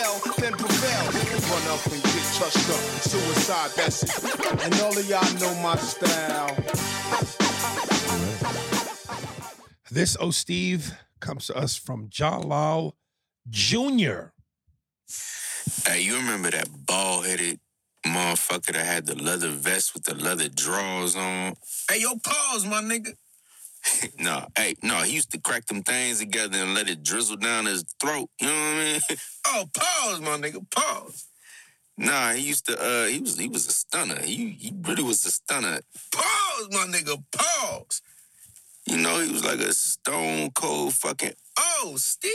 I then prevail. Run up and get touched up. Suicide, that's it. And all of y'all know my style. This O Steve comes to us from Jalal Jr. Hey, you remember that bald headed motherfucker that had the leather vest with the leather drawers on? Hey, yo, pause, my nigga. no, hey, no, he used to crack them things together and let it drizzle down his throat. You know what I mean? oh, pause, my nigga, pause. Nah, he used to. uh He was he was a stunner. He he really was a stunner. Pause, my nigga, pause. You know, he was like a stone cold fucking. Oh, Steve.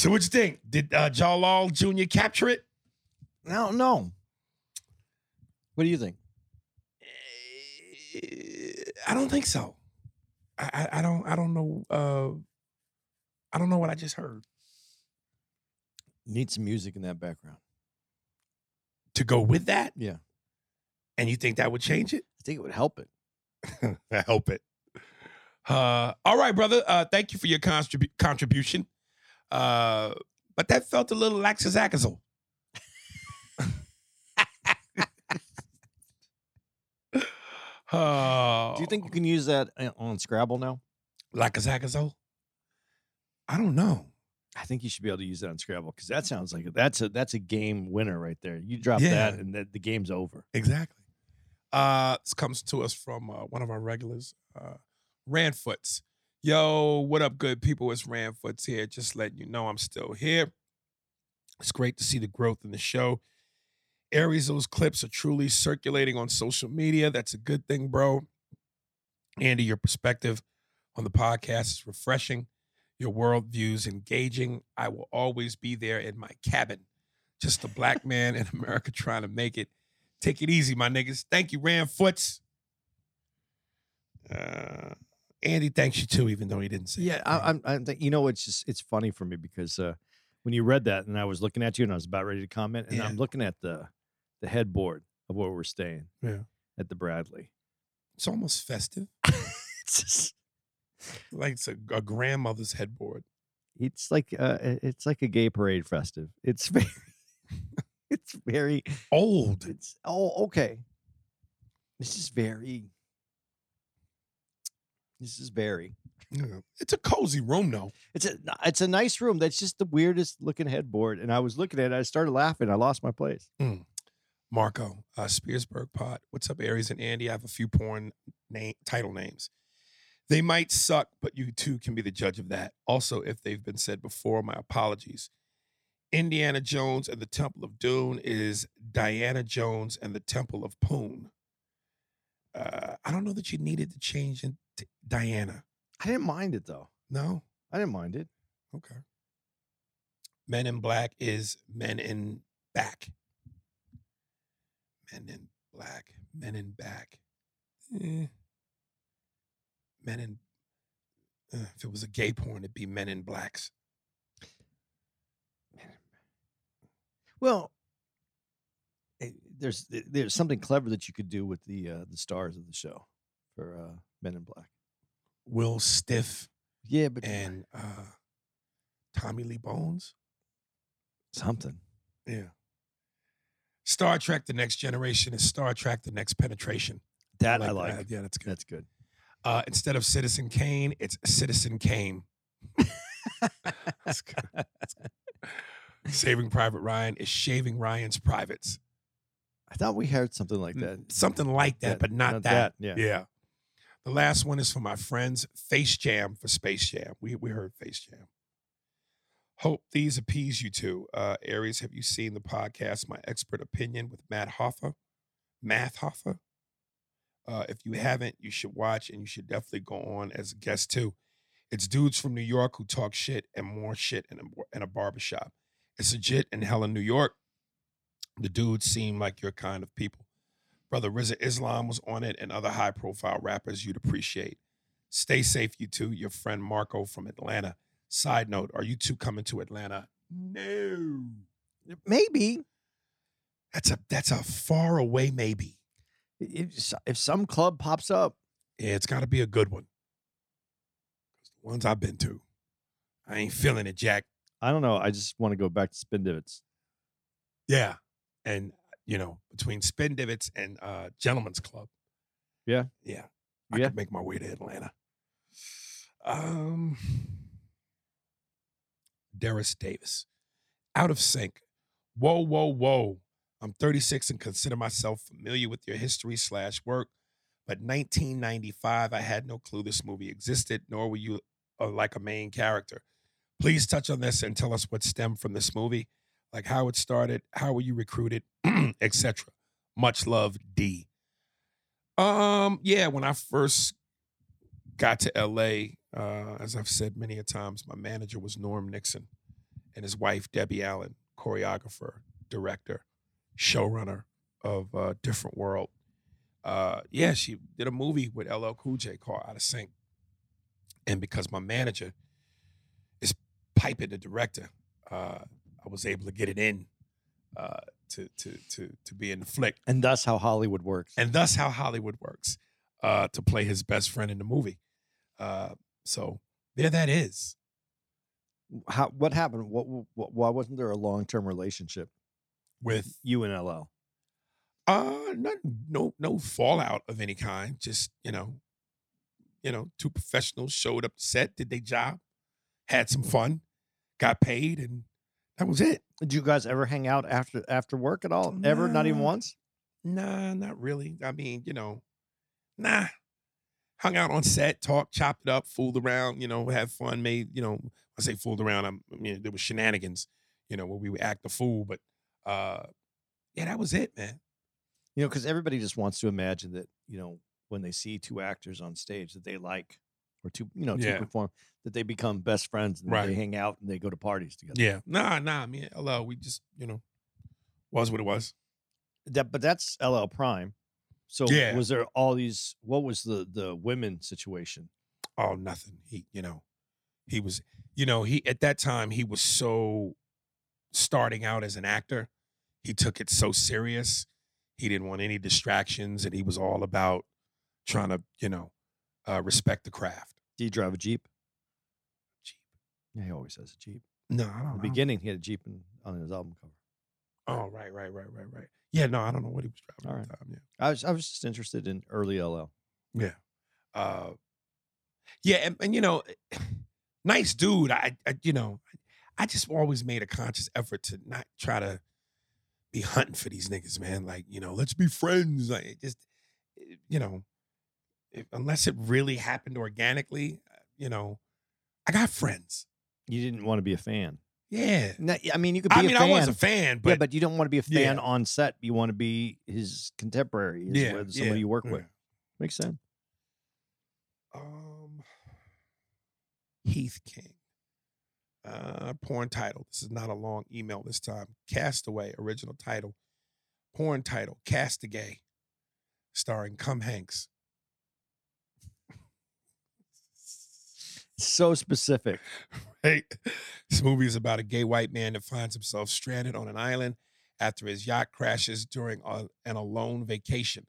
So what you think? Did uh, Jalal Jr. capture it? I don't know. What do you think? I don't think so. I, I, I don't I don't know uh I don't know what I just heard. Need some music in that background. To go with that? Yeah. And you think that would change it? I think it would help it. help it. Uh, all right, brother. Uh, thank you for your contribu- contribution. Uh, but that felt a little laxazaxal. uh, Do you think you can use that uh, on Scrabble now? laxazaxal? I don't know. I think you should be able to use that on Scrabble because that sounds like that's a that's a game winner right there. You drop Yeah. that and the, the game's over. Exactly. Uh, this comes to us from uh, one of our regulars, uh, Rand Foots. Yo, what up, good people? It's Rand Foots here. Just letting you know I'm still here. It's great to see the growth in the show. Aries, those clips are truly circulating on social media. That's a good thing, bro. Andy, your perspective on the podcast is refreshing. Your worldview's engaging. I will always be there in my cabin. Just a black man in America trying to make it. Take it easy, my niggas. Thank you, Rand Foots. Uh, Andy thanks you too, even though he didn't say. Yeah, it. I, I'm. I'm you know, it's just it's funny for me because uh, when you read that and I was looking at you and I was about ready to comment and Yeah. I'm looking at the the headboard of where we're staying Yeah. at the Bradley. It's almost festive. It's just, Like it's a, a grandmother's headboard. it's like uh, it's like a gay parade festive. It's very, it's very Old. It's oh okay. This is very. This is Barry. Yeah. It's a cozy room, though. It's a it's a nice room. That's just the weirdest looking headboard. And I was looking at it. I started laughing. I lost my place. Marco, uh, SpearsBergPod. What's up, Aries and Andy? I have a few porn name title names. They might suck, but you too can be the judge of that. Also, if they've been said before, my apologies. Indiana Jones and the Temple of Doom is Diana Jones and the Temple of Poon. Uh, I don't know that you needed to change Diana. I didn't mind it though. No? I didn't mind it. Okay. Men in Black is Men in Back. Men in Black. Men in Back. Eh. Men in. uh, if it was a gay porn, it'd be Men in Blacks. Well, eh, there's eh, there's something clever that you could do with the uh, the stars of the show for uh, Men in Black. Will Stiff Yeah, but and uh, Tommy Lee Bones. something. Yeah. Star Trek: The Next Generation is Star Trek: The Next Penetration. That I like. that. Yeah, that's good. That's good. Uh, instead of Citizen Kane, it's Citizen Kane. That's good. That's good. Saving Private Ryan is shaving Ryan's privates. I thought we heard something like that. Something like that, That- but not, not that. that, yeah. Yeah. The last one is for my friends, Face Jam for Space Jam. We we heard Face Jam. Hope these appease you two. Uh, Aries, have you seen the podcast My Expert Opinion with Matt Hoffa? Math Hoffa? Uh, if you haven't, you should watch and you should definitely go on as a guest too. It's dudes from New York who talk shit and more shit in a, in a barbershop. It's legit in hell in New York. The dudes seem like your kind of people. Brother Rizza Islam was on it and other high profile rappers you'd appreciate. Stay safe, you two. Your friend Marco from Atlanta. Side note, are you two coming to Atlanta? No. Maybe That's a that's a far away maybe. if, if some club pops up, Yeah, it's gotta be a good one. the ones I've been to, I ain't feeling it, Jack. I don't know. I just want to go back to spin divots. Yeah. And you know, between Spin Divots and uh Gentleman's Club. Yeah. Yeah. I Yeah. could make my way to Atlanta. Um Darius Davis. Out of sync. Whoa, whoa, whoa. I'm 36 and consider myself familiar with your history slash work. But 1995, I had no clue this movie existed, nor were you uh, like a main character. Please touch on this and tell us what stemmed from this movie, like how it started, how were you recruited, etc. Much love, D. Um, yeah, when I first got to LA, uh, as I've said many a times, my manager was Norm Nixon and his wife, Debbie Allen, choreographer, director, showrunner of uh, Different World. Uh, yeah, she did a movie with LL Cool J called Out of Sync. And because my manager is piping the director, uh, I was able to get it in uh, to, to, to, to be in the flick And that's how Hollywood works. and thus how Hollywood works uh, to play his best friend in the movie. Uh, so there that is. how what happened? What, what why wasn't there a long term relationship With you and LL? uh, not, no no fallout of any kind. Just you know, you know, two professionals showed up to set, did their job, had some fun, got paid, and that was it. Did you guys ever hang out after after work at all? Ever? Not even once? Nah, not really. I mean, you know, nah. Hung out on set, talked, chopped it up, fooled around, you know, had fun, made, you know, I say fooled around, I'm, I mean, there was shenanigans, you know, where we would act the fool, but uh yeah, that was it, man. You know, because everybody just wants to imagine that you know when they see two actors on stage that they like, or two you know two Yeah. perform that they become best friends and Right. they hang out and they go to parties together. Yeah. Nah, nah, me and LL, we just, you know, was what it was. That, but that's LL Prime. So Yeah. was there all these? What was the the women situation? Oh, nothing. He, you know, he was, you know, he at that time he was so starting out as an actor. He took it so serious. He didn't want any distractions, and he was all about trying to, you know, uh, respect the craft. Do you drive a jeep? Jeep. Yeah, he always has a jeep. No, I In don't. the I don't- beginning, he had a jeep in, on his album cover. Oh, right, right, right, right, right. Yeah, no, I don't know what he was driving All at the time. Yeah. I was I was just interested in early LL. Yeah. Uh, yeah, and, and you know, nice dude. I, I, you know, I just always made a conscious effort to not try to be hunting for these niggas, man. Like, you know, let's be friends. Like, just, you know, if, unless it really happened organically, uh, you know, I got friends. You didn't want to be a fan. Yeah. No, I mean, you could be I a mean, fan. I was a fan, but yeah, but you don't want to be a fan Yeah. on set. You want to be his contemporary, his, yeah, with somebody yeah, you work with. Makes sense. Um, Heath King. Uh, porn title. This is not a long email this time. Castaway, original title. Porn title, Castaway, starring Cum Hanks. So specific. Right? This movie is about a gay white man that finds himself stranded on an island after his yacht crashes during a- an alone vacation.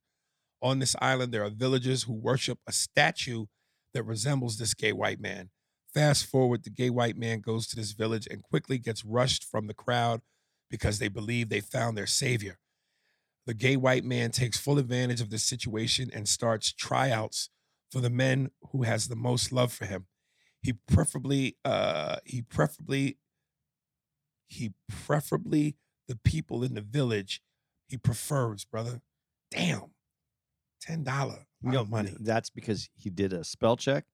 On this island, there are villagers who worship a statue that resembles this gay white man. Fast forward, the gay white man goes to this village and quickly gets rushed from the crowd because they believe they found their savior. The gay white man takes full advantage of this situation and starts tryouts for the men who has the most love for him. He preferably, uh, he preferably, he preferably the people in the village he prefers, brother. Damn. Ten dollar no money. That's because he did a spell check,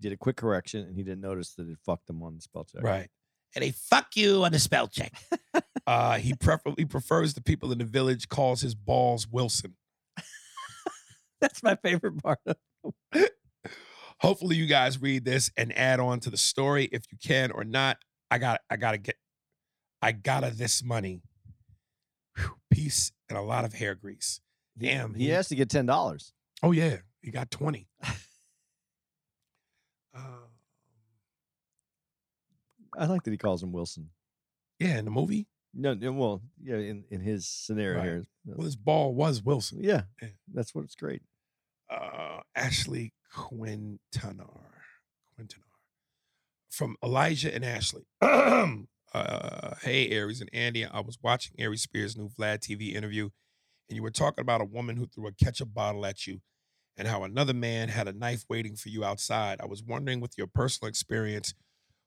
did a quick correction, and he didn't notice that it fucked him on the spell check. Right. And they fuck you on the spell check. uh, he preferably prefers the people in the village, calls his balls Wilson. That's my favorite part. Of Hopefully you guys read this and add on to the story if you can or not. I got I gotta get I gotta this money. Whew, peace and a lot of hair grease. Damn. he has to get ten dollars. Oh yeah, he got 20. uh, I like that he calls him Wilson. yeah, in the movie. No, no, well, yeah, in, in his scenario Right. here. Well, his ball was Wilson. yeah, Yeah. that's what's great. uh, Ashley Quintanar. Quintanar. From Elijah and Ashley. uh, hey, Aries and Andy. I was watching Aries Spears' new Vlad TV interview, and you were talking about a woman who threw a ketchup bottle at you and how another man had a knife waiting for you outside. I was wondering, with your personal experience,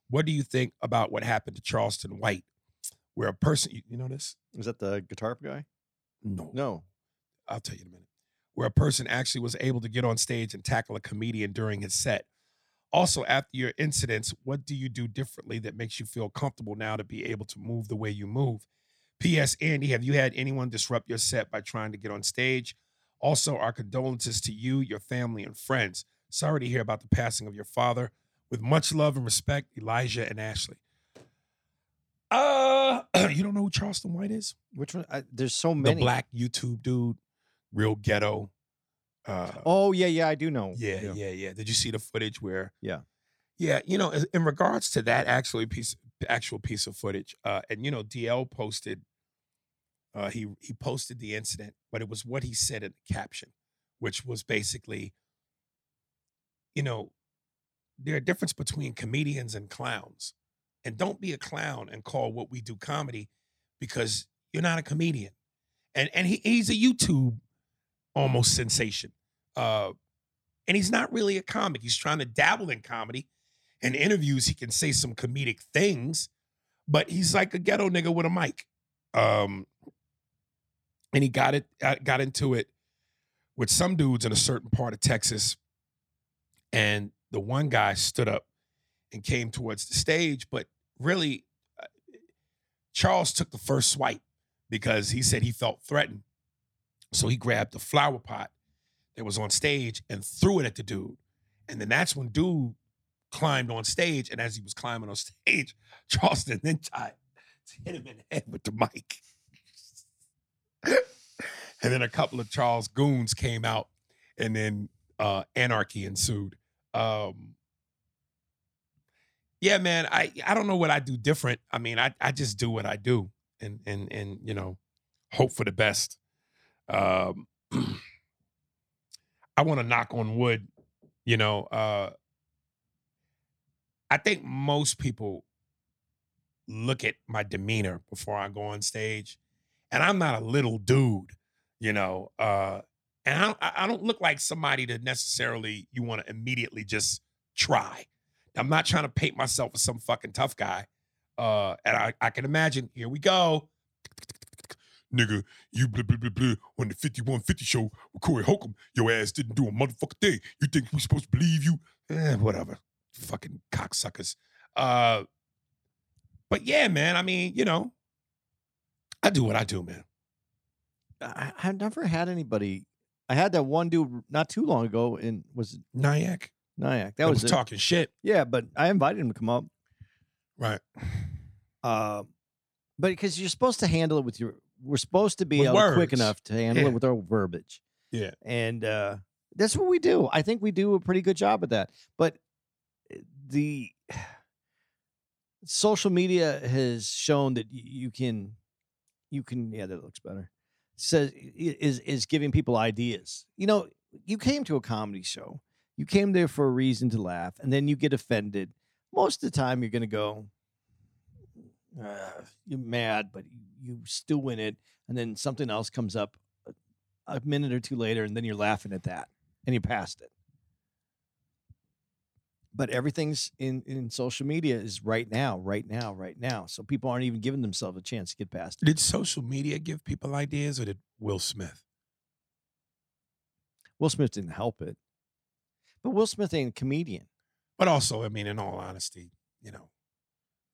what do you think about what happened to Charleston White, where a person, you, you know this? Is that the guitar guy? No. No. I'll tell you in a minute, where a person actually was able to get on stage and tackle a comedian during his set. Also, after your incidents, what do you do differently that makes you feel comfortable now to be able to move the way you move? P.S. Andy, have you had anyone disrupt your set by trying to get on stage? Also, our condolences to you, your family, and friends. Sorry to hear about the passing of your father. With much love and respect, Elijah and Ashley. Uh, you don't know who Charleston White is? Which one? I, there's so The many. black YouTube dude, real ghetto. Uh, Oh yeah, yeah, I do know. yeah, yeah, yeah, Did you see the footage where? Yeah. Yeah, you know, in regards to that actually piece, actual piece of footage, uh, and you know, DL posted, uh, he he posted the incident, but it was what he said in the caption, which was basically, you know, there's a difference between comedians and clowns, and don't be a clown and call what we do comedy, because you're not a comedian, and and he, he's a YouTube almost sensation. Uh, and he's not really a comic. He's trying to dabble in comedy. In interviews, he can say some comedic things, but he's like a ghetto nigga with a mic. Um, and he got it, uh, got into it with some dudes in a certain part of Texas. And the one guy stood up and came towards the stage, but really, uh, Charles took the first swipe because he said he felt threatened. So he grabbed the flower pot that was on stage and threw it at the dude. And then that's when dude climbed on stage. And as he was climbing on stage, Charleston then tried to hit him in the head with the mic. and then a couple of Charles goons came out, and then uh, anarchy ensued. Um, yeah, man, I I don't know what I do different. I mean, I I just do what I do, and and and you know, hope for the best. Um, I want to knock on wood. You know, uh, I think most people look at my demeanor before I go on stage, and I'm not a little dude. You know, uh, and I I don't look like somebody that necessarily you want to immediately just try. I'm not trying to paint myself as some fucking tough guy. Uh, and I, I can imagine, here we go. Nigga, you blah, blah, blah, blah, on the 5150 show with Corey Holcomb, your ass didn't do a motherfucking thing. You think we supposed to believe you? Eh, whatever. Fucking cocksuckers. Uh, but yeah, man, I mean, you know, I do what I do, man. I, I've never had anybody. I had that one dude not too long ago, and was it Nyack. Nyack? That That was was talking shit. Yeah, but I invited him to come up. Right. Uh, but because you're supposed to handle it with your, we're supposed to be quick enough to handle Yeah. it with our verbiage, Yeah. and uh, that's what we do. I think we do a pretty good job at that. But eh, the social media has shown that you can, you can. Yeah, that looks better. Says is is giving people ideas. You know, you came to a comedy show. You came there for a reason to laugh, and then you get offended. Most of the time, you're going to go, uh, you're mad, but you still in it. And then something else comes up a, a minute or two later, and then you're laughing at that and you passed it. but everything's in in social media is right now, right now, right now. So people aren't even giving themselves a chance to get past it. Did social media give people ideas, or did Will Smith? Will Smith didn't help it, but Will Smith ain't a comedian. But also, I mean, in all honesty, you know,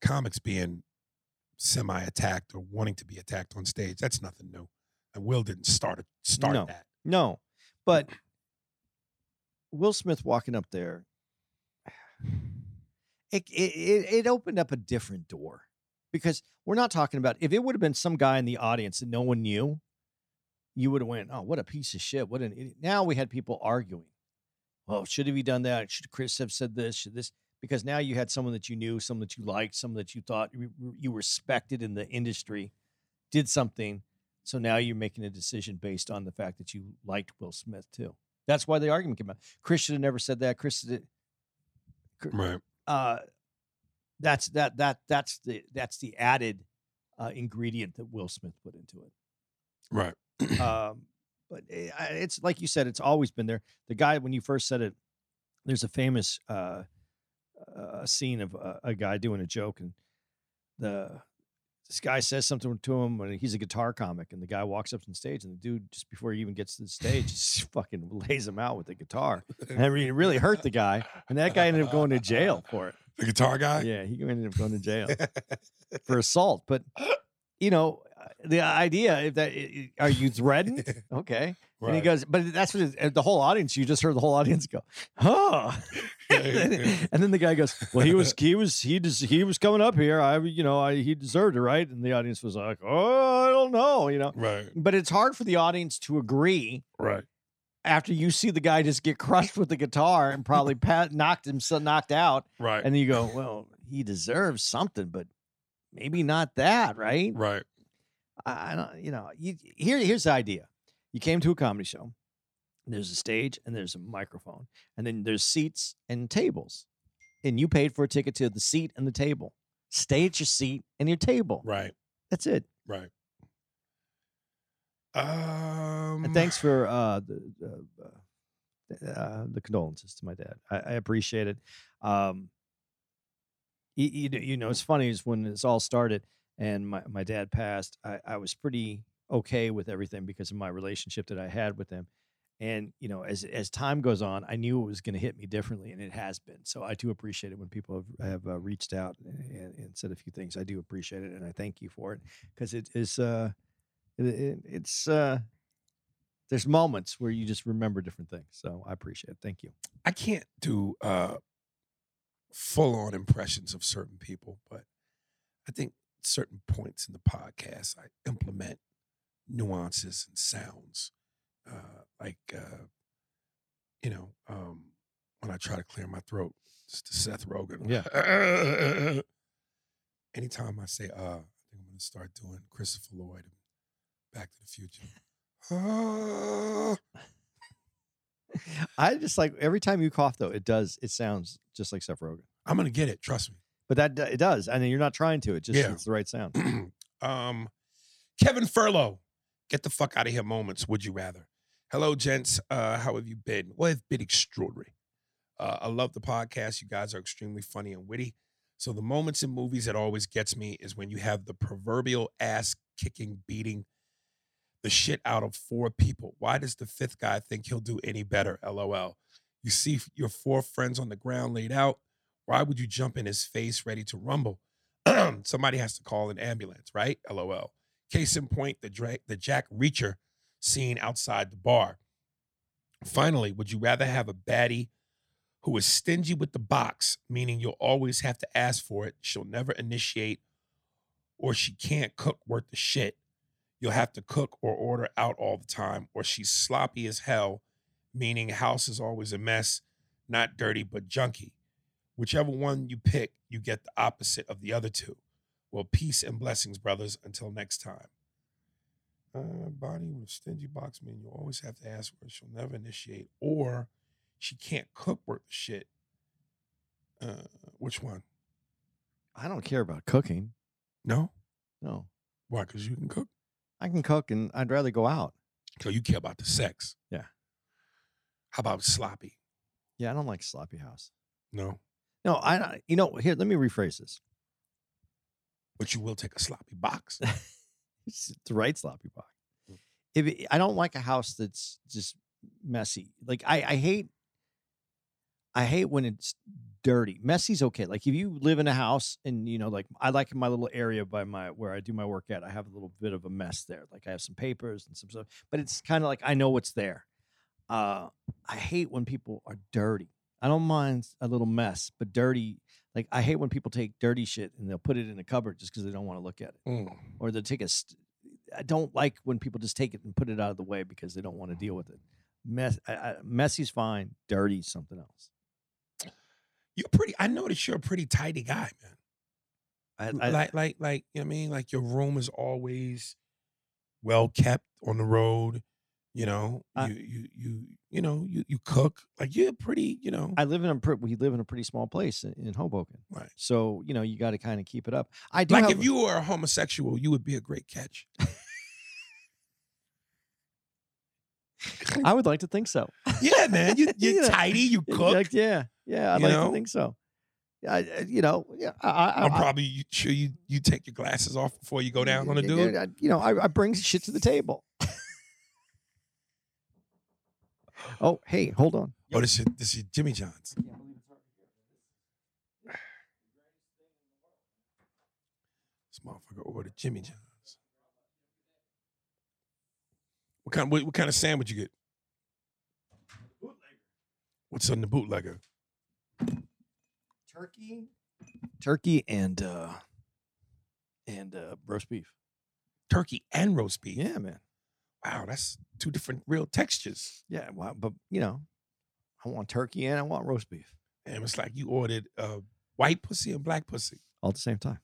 comics being semi-attacked or wanting to be attacked on stage, that's nothing new. And Will didn't start it, start No. that. No, but Will Smith walking up there, it, it it it opened up a different door because we're not talking about if it would have been some guy in the audience that no one knew, you would have went, oh, what a piece of shit! What an idiot. Now we had people arguing. Oh, should have he done that? Should Chris have said this? Should this? Because now you had someone that you knew, someone that you liked, someone that you thought you, respected in the industry, did something. So now you're making a decision based on the fact that you liked Will Smith too. That's why the argument came out. Chris should have never said that. Chris did. Right. Uh, that's that that that's the that's the added uh, ingredient that Will Smith put into it. Right. Um, but eh, I- it's like you said, it's always been there. The guy when you first said it, there's a famous uh, uh, scene of a, a guy doing a joke, and the this guy says something to him and he's a guitar comic, and the guy walks up on stage, and the dude just before he even gets to the stage, just fucking lays him out with the guitar, and I mean, it really hurt the guy, and that guy ended up going to jail for it. The guitar guy? Yeah, he ended up going to jail for assault. But you know, the idea if that are you threatened? Okay, and he goes, but that's what it, uh, the whole audience. You just heard the whole audience go, "Huh," and, then, the guy goes, "Well, he was, he was, he des- he was coming up here. I, you know, I, he deserved it, right?" And the audience was like, "Oh, I don't know," you know. Right. But it's hard for the audience to agree Right. after you see the guy just get crushed with the guitar and probably pat, knocked himself knocked out, Right. and then you go, "Well, he deserves something, but maybe not that, right?" right. I don't, you know, you, here, here's the idea. You came to a comedy show. There's a stage and there's a microphone, and then there's seats and tables, and you paid for a ticket to the seat and the table. Stay at your seat and your table. Right. That's it. Right. Um. And thanks for uh, the uh, uh, the condolences to my dad. I, I appreciate it. Um, you, you, know- you know, it's funny is when this all started and my, my dad passed, I, I was pretty okay with everything because of my relationship that I had with him. And you know, as as time goes on, I knew it was going to hit me differently, and it has been. So I do appreciate it when people have, have uh, reached out and, and said a few things. I do appreciate it, and I thank you for it because it is uh, it, it, it's uh, there's moments where you just remember different things. So I appreciate it. Thank you. I can't do uh full on impressions of certain people, but I think certain points in the podcast I implement nuances and sounds. Uh like uh you know, um when I try to clear my throat, just to Seth Rogen. Yeah. Anytime I say uh, I think I'm gonna start doing Christopher Lloyd and Back to the Future. Uh, I just like every time you cough though, it does. It sounds just like Seth Rogen, I'm gonna get it, trust me. But that it does. I mean, you're not trying to. It just Yeah. it's the right sound. um, Kevin Furlow, get the fuck out of here. Moments. Would you rather? Hello, gents. Uh, how have you been? Well, it's been extraordinary. Uh, I love the podcast. You guys are extremely funny and witty. So the moments in movies that always gets me is when you have the proverbial ass kicking, beating the shit out of four people. Why does the fifth guy think he'll do any better? LOL. You see your four friends on the ground laid out. Why would you jump in his face ready to rumble? Somebody has to call an ambulance, right? LOL. Case in point, the, Dra- the Jack Reacher scene outside the bar. Finally, would you rather have a baddie who is stingy with the box, meaning you'll always have to ask for it, she'll never initiate, or she can't cook worth the shit? You'll have to cook or order out all the time, or she's sloppy as hell, meaning house is always a mess, not dirty but junky. Whichever one you pick, you get the opposite of the other two. Well, peace and blessings, brothers. Until next time. Uh, Bonnie with a stingy box man, you always have to ask her. She'll never initiate, or she can't cook worth the shit. Uh, which one? I don't care about cooking. No, No, why? Because you can cook. I can cook, and I'd rather go out. So you care about the sex. Yeah. How about sloppy? Yeah, I don't like sloppy house. No. No, I. You know, here. Let me rephrase this. But you will take a sloppy box. It's the right sloppy box. Mm. If it, I don't like a house that's just messy. Like I, I hate. I hate when it's dirty. Messy's okay. Like if you live in a house and you know, like I like my little area by my where I do my work at. I have a little bit of a mess there. Like I have some papers and some stuff, but it's kind of like I know what's there. Uh, I hate when people are dirty. I don't mind a little mess, but dirty. Like I hate when people take dirty shit and they'll put it in a cupboard just because they don't want to look at it Mm. or they'll take a. St- I don't like when people just take it and put it out of the way because they don't want to deal with it. Mess, I, I, messy's fine. Dirty's something else. You're pretty. I noticed you're a pretty tidy guy, man. I, I, like, like, like. You know what I mean? Like your room is always well kept on the road. You know, I- you, you, you, you know, you, you cook. Like you're pretty. You know, I live in a we live in a pretty small place in, in Hoboken, right. so you know you got to kind of keep it up. I do Like if you were a homosexual, you would be a great catch. I would like to think so. Yeah, man. You, you're Yeah. tidy. You cook. like, yeah, yeah, I'd You like know? to think so. Yeah, I, you know, yeah, I, I, I'm probably you- sure you you take your glasses off before you go down on a dude. I- You know, I, I bring shit to the table. oh, hey, hold on. Oh, this is this is Jimmy John's. This motherfucker ordered Jimmy John's. What kind? What, what kind of sandwich you get? What's on the bootlegger? Turkey, turkey, and uh and uh roast beef. Turkey and roast beef. Yeah, man. Wow, that's two different real textures. Yeah, well, but you know, I want turkey and I want roast beef And it's like you ordered uh, white pussy and black pussy. all at the same time.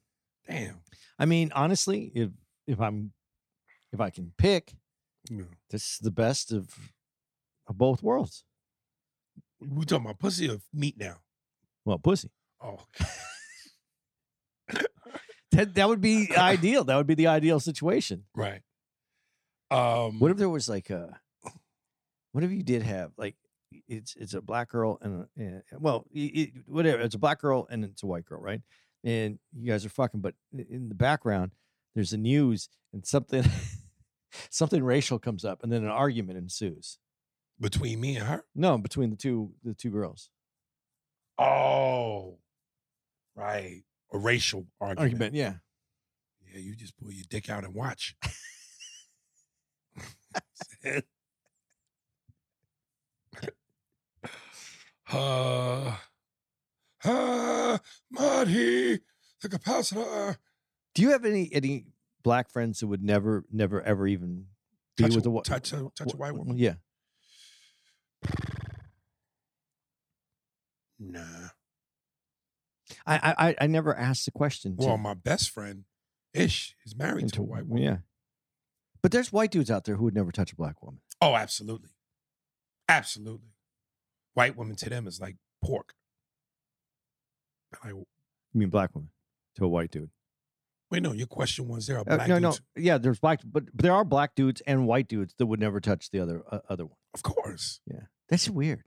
Damn. I mean, honestly, if if I'm if I can pick, Yeah. this is the best of, of both worlds. We talking about pussy or meat now? Well, pussy. Oh, That that would be ideal. That would be the ideal situation. right. Um, What if there was like a what if you did have like it's it's a black girl and, a, and well i- i- whatever it's a black girl and it's a white girl right and you guys are fucking but in the background there's the news and something something racial comes up and then an argument ensues between me and her? no between the two the two girls Oh, right. A racial argument. argument yeah Yeah, you just pull your dick out and watch. uh, uh, Marty, the capacitor. do you have any any black friends that would never never ever even be Touch, with a, a touch, a, touch a white woman? yeah Nah. I I I- never asked the question to- Well, my best friend, Ish, is married to a white woman. Yeah. But there's white dudes out there who would never touch a black woman. Oh, absolutely. Absolutely. White woman to them is like pork. Like, You mean black woman to a white dude? wait, no, your question was there are Uh, black no, dudes? no. Yeah, there's black, but, but there are black dudes and white dudes that would never touch the other uh, other one. Of course. Yeah, that's weird.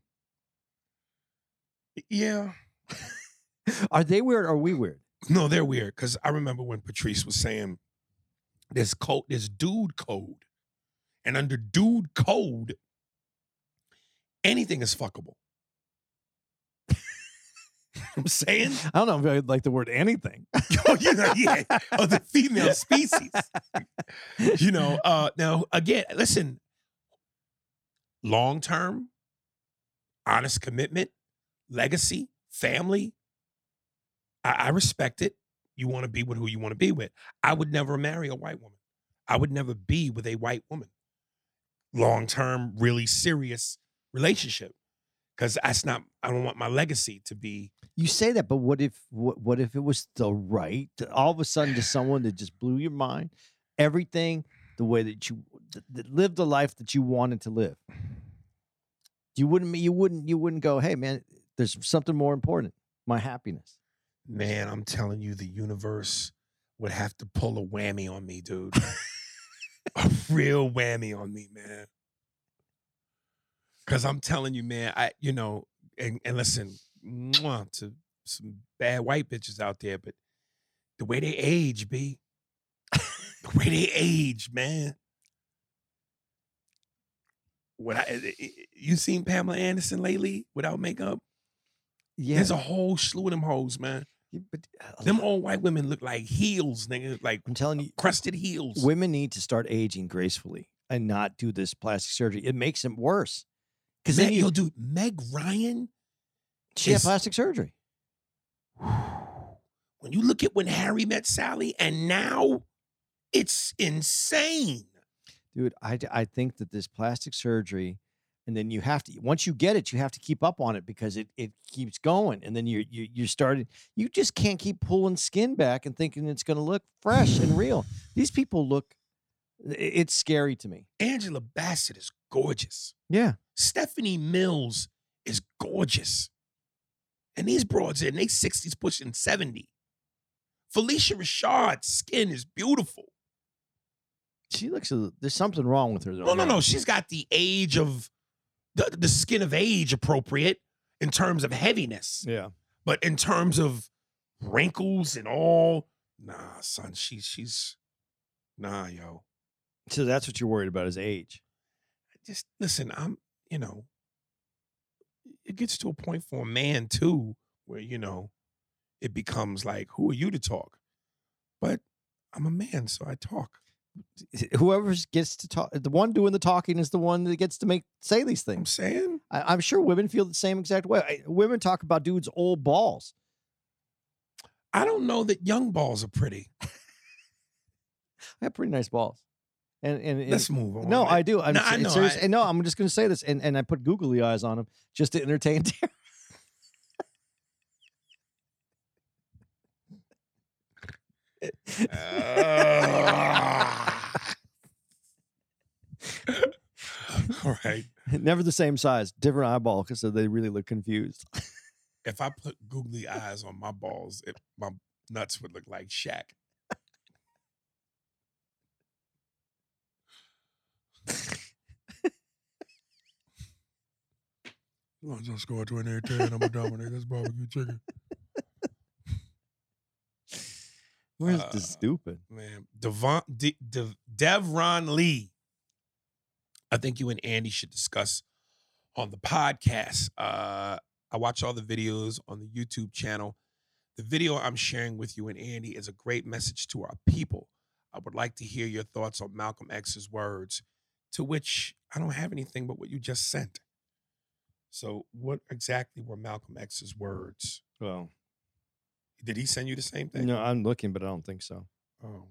Yeah. Are they weird? Or are we weird? No, they're weird because I remember when Patrice was saying there's code, there's dude code, and under dude code, anything is fuckable. I'm saying, I don't know if I like the word anything. oh, you know, yeah, of the female species. you know, uh, now again, listen, long term, honest commitment, legacy, family. I, I respect it. You want to be with who you want to be with. I would never marry a white woman. I would never be with a white woman. Long term, really serious relationship. Because that's not, I don't want my legacy to be You say that, but what if what, what if it was the right? All of a sudden, to someone that just blew your mind, everything the way that you that lived the life that you wanted to live. You wouldn't. You wouldn't. You wouldn't go. Hey, man, there's something more important. My happiness. Man, I'm telling you, the universe would have to pull a whammy on me, dude. a real whammy on me, man. Cause I'm telling you, man, I, you know, and, and listen, mwah, to some bad white bitches out there, but the way they age, b, the way they age, man. What I, eh, eh, you seen Pamela Anderson lately without makeup? Yeah, There's a whole slew of them hoes, man. But uh, a Them old white women look like heels, nigga, like I'm telling you, crusted heels. women need to start aging gracefully and not do this plastic surgery. It makes them worse. Because then yo, you, dude, Meg Ryan. she had plastic surgery. When you look at when Harry met Sally and now, it's insane. dude I I think that this plastic surgery and then you have to once you get it you have to keep up on it because it, it keeps going and then you're you, you're starting you just can't keep pulling skin back and thinking it's going to look fresh and real these people look it's scary to me Angela Bassett is gorgeous. yeah Stephanie Mills is gorgeous. And these broads in their 60s pushing 70. Phylicia Rashad's skin is beautiful. she looks a, there's something wrong with her though No, no, no. She's got the age of the, the skin of age appropriate in terms of heaviness. yeah But in terms of wrinkles and all, nah, son, she's she's nah, yo. so that's what you're worried about is age Just listen, I'm, you know, it gets to a point for a man too, where, you know, it becomes like, who are you to talk? But I'm a man, so I talk. Whoever gets to talk the one doing the talking is the one that gets to make say these I'm things saying, I, i'm sure women feel the same exact way I, women talk about dudes old balls I don't know that young balls are pretty. I have pretty nice balls. And and, and Let's move on. no, man. I do. I'm No, I know, serious. I- no, I'm just going to say this, and, and I put googly eyes on them just to entertain. Uh. All right. Never the same size, different eyeball, because they really look confused. If I put googly eyes on my balls, it, my nuts would look like Shaq. I'm just going to an air and I'm a dominate. That's barbecue chicken. Where's Uh, the stupid? Man, Devon, De, De, Devron Lee. I think you and Andy should discuss on the podcast. Uh, I watch all the videos on the YouTube channel. The video I'm sharing with you and Andy is a great message to our people. I would like to hear your thoughts on Malcolm X's words, to which I don't have anything but what you just sent. So, what exactly were Malcolm X's words? Well, Did he send you the same thing? no, I'm looking, but I don't think so. Oh.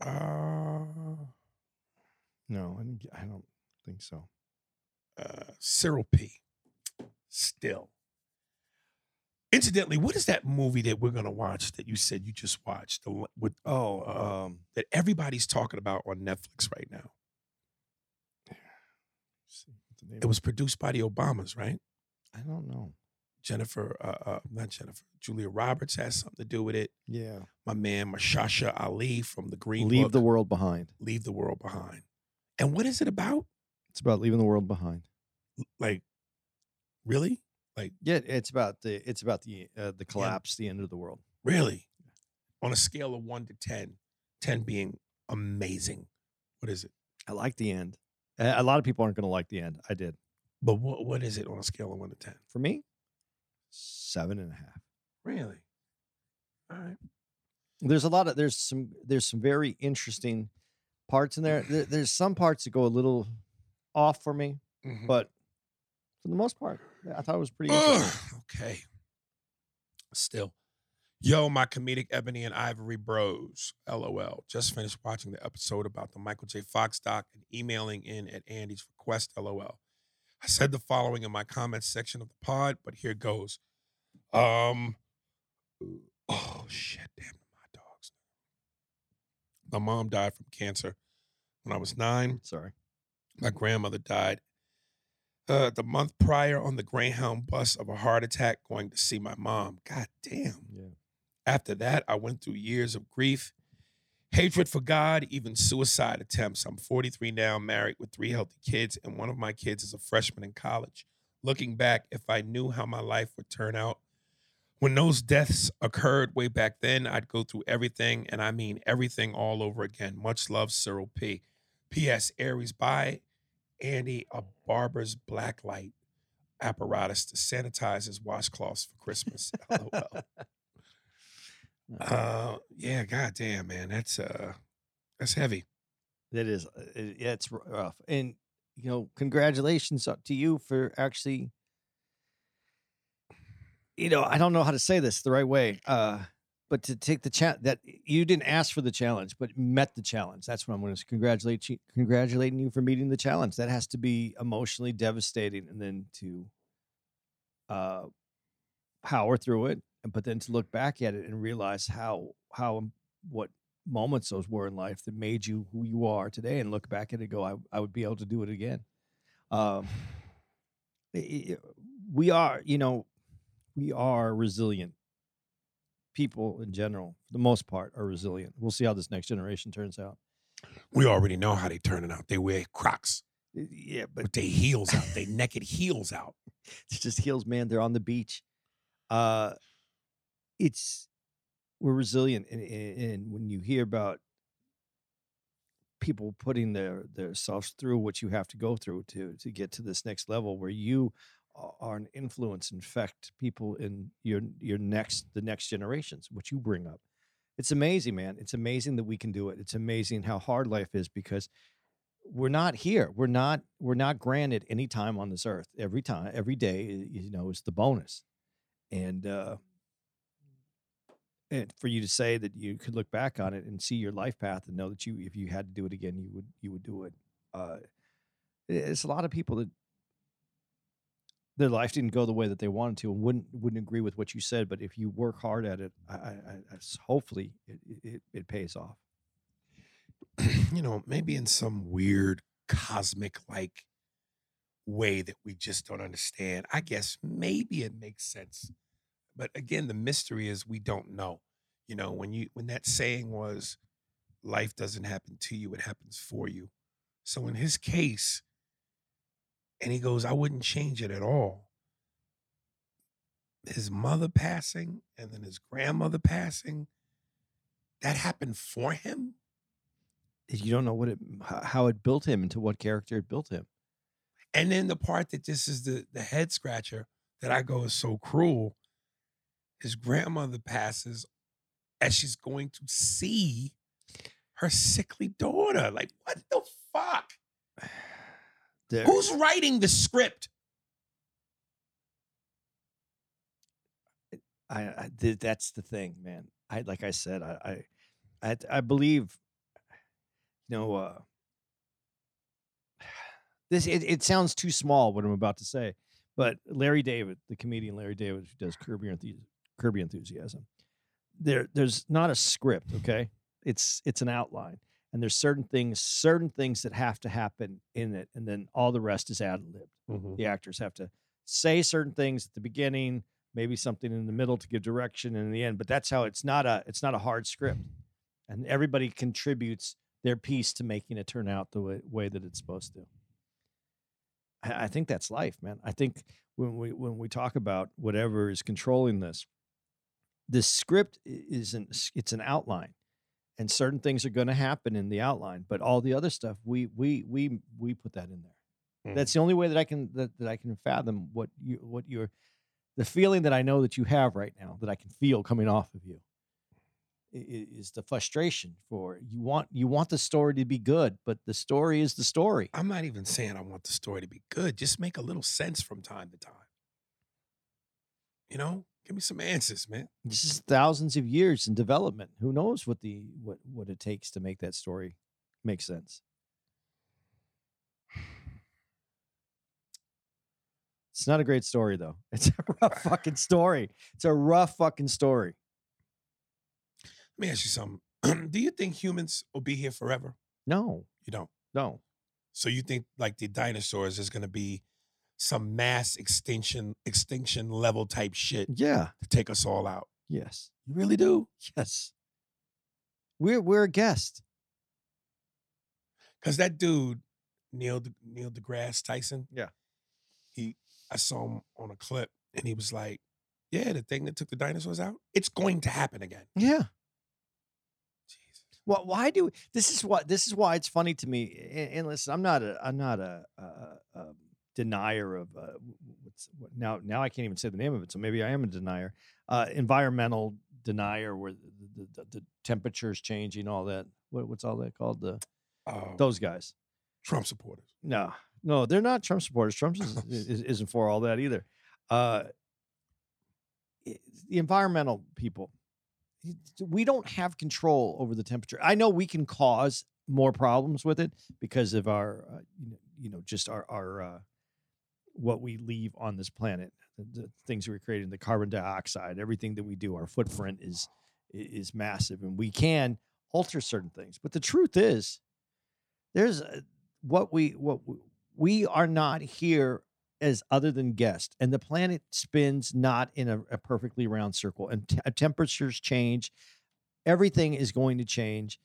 Uh, No, I, didn't I don't think so. uh, Cyril P. Still. Incidentally, what is that movie that we're gonna watch that you said you just watched? The, with Oh, um, that everybody's talking about on Netflix right now. The name It was produced by the Obamas, right? I don't know. Jennifer, uh, uh, not Jennifer, Julia Roberts has something to do with it. Yeah, My man Mahershala Ali from the Green leave Book, the world behind. Leave the World Behind. And what is it about? It's about leaving the world behind. Like, really? Like, yeah, it's about the it's about the uh, the collapse, the end of the world. Really? On a scale of one to 10, 10 being amazing. What is it? I like the end. A a lot of people aren't going to like the end. I did. But what, what is it on a scale of one to 10? For me, seven and a half. Really? All right. There's a lot of there's some there's some very interesting parts in there. there there's some parts that go a little off for me, Mhm. but for the most part, I thought it was pretty. Okay. Still. Yo, my comedic Ebony and Ivory bros. LOL. Just finished watching the episode about the Michael J. Fox doc and emailing in at Andy's request. LOL. I said the following in my comments section of the pod, but here goes. Um. Oh shit! Damn my dogs. My mom died from cancer when I was nine. Sorry. My grandmother died uh, the month prior on the Greyhound bus of a heart attack going to see my mom. God damn. Yeah. After that, I went through years of grief Hatred for God, even suicide attempts. I'm 43 now, married with three healthy kids, and one of my kids is a freshman in college. Looking back, if I knew how my life would turn out, when those deaths occurred way back then, I'd go through everything, and I mean everything all over again. Much love, Cyril P. P.S. Aries, by Andy a barber's black light apparatus to sanitize his washcloths for Christmas. LOL. Uh, yeah, goddamn, man, that's uh, that's heavy. That is, uh, it- yeah, it's rough. And you know, congratulations to you for actually. You know, I don't know how to say this the right way, uh, but to take the challenge that you didn't ask for the challenge, but met the challenge. That's what I'm going to congratulate you, congratulating you for meeting the challenge. That has to be emotionally devastating, and then to uh, power through it, but then to look back at it and realize how how what moments those were in life that made you who you are today and look back at it and go I, I would be able to do it again. Um we are you know we are resilient. People in general for the most part are resilient. We'll see how this next generation turns out. We already know how they turning out. They wear Crocs. Yeah but with their heels out, they naked heels out. it's just heels man. They're on the beach. Uh it's we're resilient and, and, when you hear about people putting their their selves through what you have to go through to to get to this next level where you are an influence and affect people in your your next the next generations what you bring up. It's amazing man. It's amazing that we can do it. It's amazing how hard life is because we're not here. We're not we're not granted any time on this earth. Every time every day you know is the bonus. And uh and for you to say that you could look back on it and see your life path and know that you if you had to do it again you would you would do it uh it's a lot of people that their life didn't go the way that they wanted to and wouldn't wouldn't agree with what you said but if you work hard at it i, I, I hopefully it, it it pays off you know, maybe in some weird cosmic like way that we just don't understand. I guess maybe it makes sense. But again, the mystery is we don't know. You know, when you when that saying was life doesn't happen to you, it happens for you. So in his case, and he goes, I wouldn't change it at all. His mother passing and then his grandmother passing, that happened for him. you don't know what it how it built him into what character it built him And then the part that this is the the head scratcher that I go is so cruel. His grandmother passes as she's going to see her sickly daughter. Like, what the fuck? There- Who's writing the script? I, I that's the thing, man. I like I said, I I I, I believe, you know, uh, this it, it sounds too small what I'm about to say, but Larry David, the comedian Larry David, who does Curb Your Enthusiasm, Your Enthusiasm, there there's not a script, okay? It's it's an outline, and there's certain things, certain things that have to happen in it, and then all the rest is ad libbed mm-hmm. the actors have to say certain things at the beginning maybe something in the middle to give direction and in the end but that's how it's not a it's not a hard script. And everybody contributes their piece to making it turn out the way, way that it's supposed to. I, I think that's life man. I think when we when we talk about whatever is controlling this the script isn't it's an outline and certain things are going to happen in the outline but all the other stuff we we we we put that in there that's mm-hmm. the only way that I can that, that I can fathom what you what you're the feeling that I know that you have right now that I can feel coming off of you is the frustration for you want you want the story to be good, but the story is the story. I'm not even saying I want the story to be good. Just make a little sense from time to time. You know, give me some answers, man. This is thousands of years in development. Who knows what the what what it takes to make that story make sense? It's not a great story though. It's a rough fucking story. It's a rough fucking story. Let me ask you something. Do you think humans will be here forever? No, You don't. no. So you think like the dinosaurs is going to be some mass extinction extinction level type shit Yeah. to take us all out? Yes. You really do? Yes. We're we're a guest. Because that dude, Neil Neil deGrasse Tyson. Yeah. He I saw him on a clip and he was like, Yeah, the thing that took the dinosaurs out, it's going to happen again. Yeah. Jesus. Well, why do this is what this is why it's funny to me. And, and listen, I'm not a I'm not a, a, a um, denier of uh, what's what, now now I can't even say the name of it. So maybe I am a denier. Uh, environmental denier, where the, the, the, temperature's changing, all that. What, what's all that called? The Um, those guys. Trump supporters. No, no, they're not Trump supporters. Trump is, isn't for all that either. Uh, the environmental people, we don't have control over the temperature. I know we can cause more problems with it because of our, uh, you know, you know, just our our uh, what we leave on this planet, the, the things we're creating, the carbon dioxide, everything that we do, our footprint is is massive, and we can alter certain things. But the truth is, there's what we what we, we are not here as other than guests and the planet spins not in a, a perfectly round circle and te- uh, temperatures change everything is going to change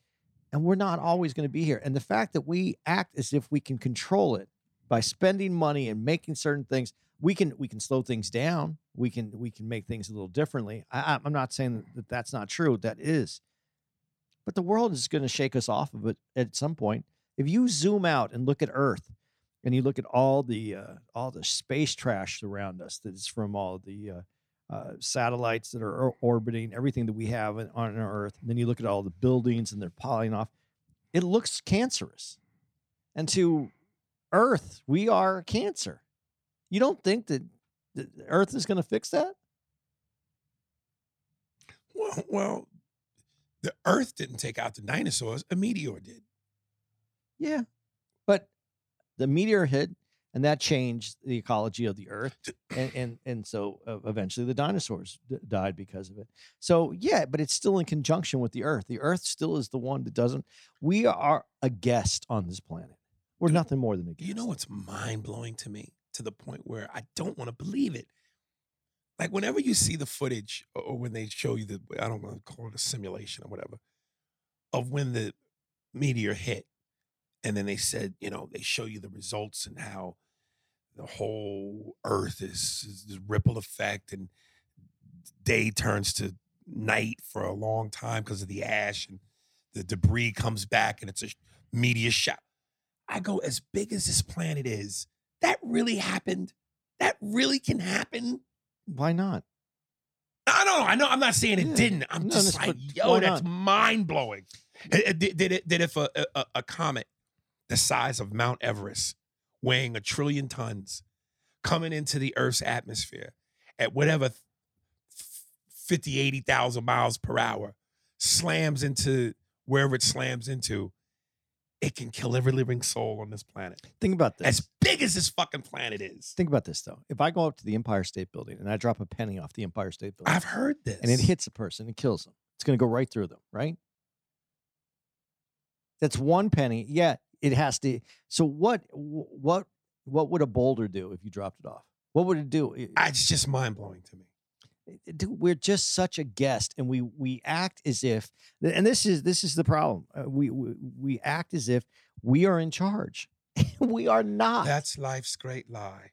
and we're not always going to be here and the fact that we act as if we can control it by spending money and making certain things we can we can slow things down. We can we can make things a little differently. I, i'm not saying that that's not true that is. But the world is going to shake us off of it at some point. If you zoom out and look at earth and you look at all the uh, all the space trash around us that is from all the uh, uh, satellites that are orbiting everything that we have on earth and then you look at all the buildings and they're piling off it looks cancerous. And to earth we are cancer you don't think that, earth is going to fix that Well, well, the Earth didn't take out the dinosaurs. A meteor did. yeah but the meteor hit and that changed the ecology of the earth and and and so uh, eventually the dinosaurs d- died because of it so yeah but it's still in conjunction with the earth the earth still is the one that doesn't we are a guest on this planet we're nothing more than a guest You know what's mind blowing to me to the point where I don't want to believe it. Like whenever you see the footage or, when they show you the I don't want to call it a simulation or whatever of when the meteor hit, and then they said you know they show you the results and how the whole Earth is, is this ripple effect and day turns to night for a long time because of the ash and the debris comes back and it's a meteor shower. I go, as big as this planet is, that really happened. That really can happen. why not I don't know. I know. I'm not saying it Yeah. didn't. I'm No, just like, yo, that's mind blowing. Eh, eh, did, did it? Did if a, a a comet the size of Mount Everest, weighing a trillion tons, coming into the Earth's atmosphere at whatever 50, 80,000 miles per hour, slams into wherever it slams into, it can kill every living soul on this planet. think about this As big as this fucking planet is. think about this though if i go up to the empire state building and i drop a penny off the empire state building I've heard this. and it hits a person and kills them it's going to go right through them right that's one penny yeah it has to so what what what would a boulder do if you dropped it off what would it do It's just mind blowing to me. Dude, we're just such a guest and we we act as if and this is this is the problem uh, we, we we act as if we are in charge we are not That's life's great lie.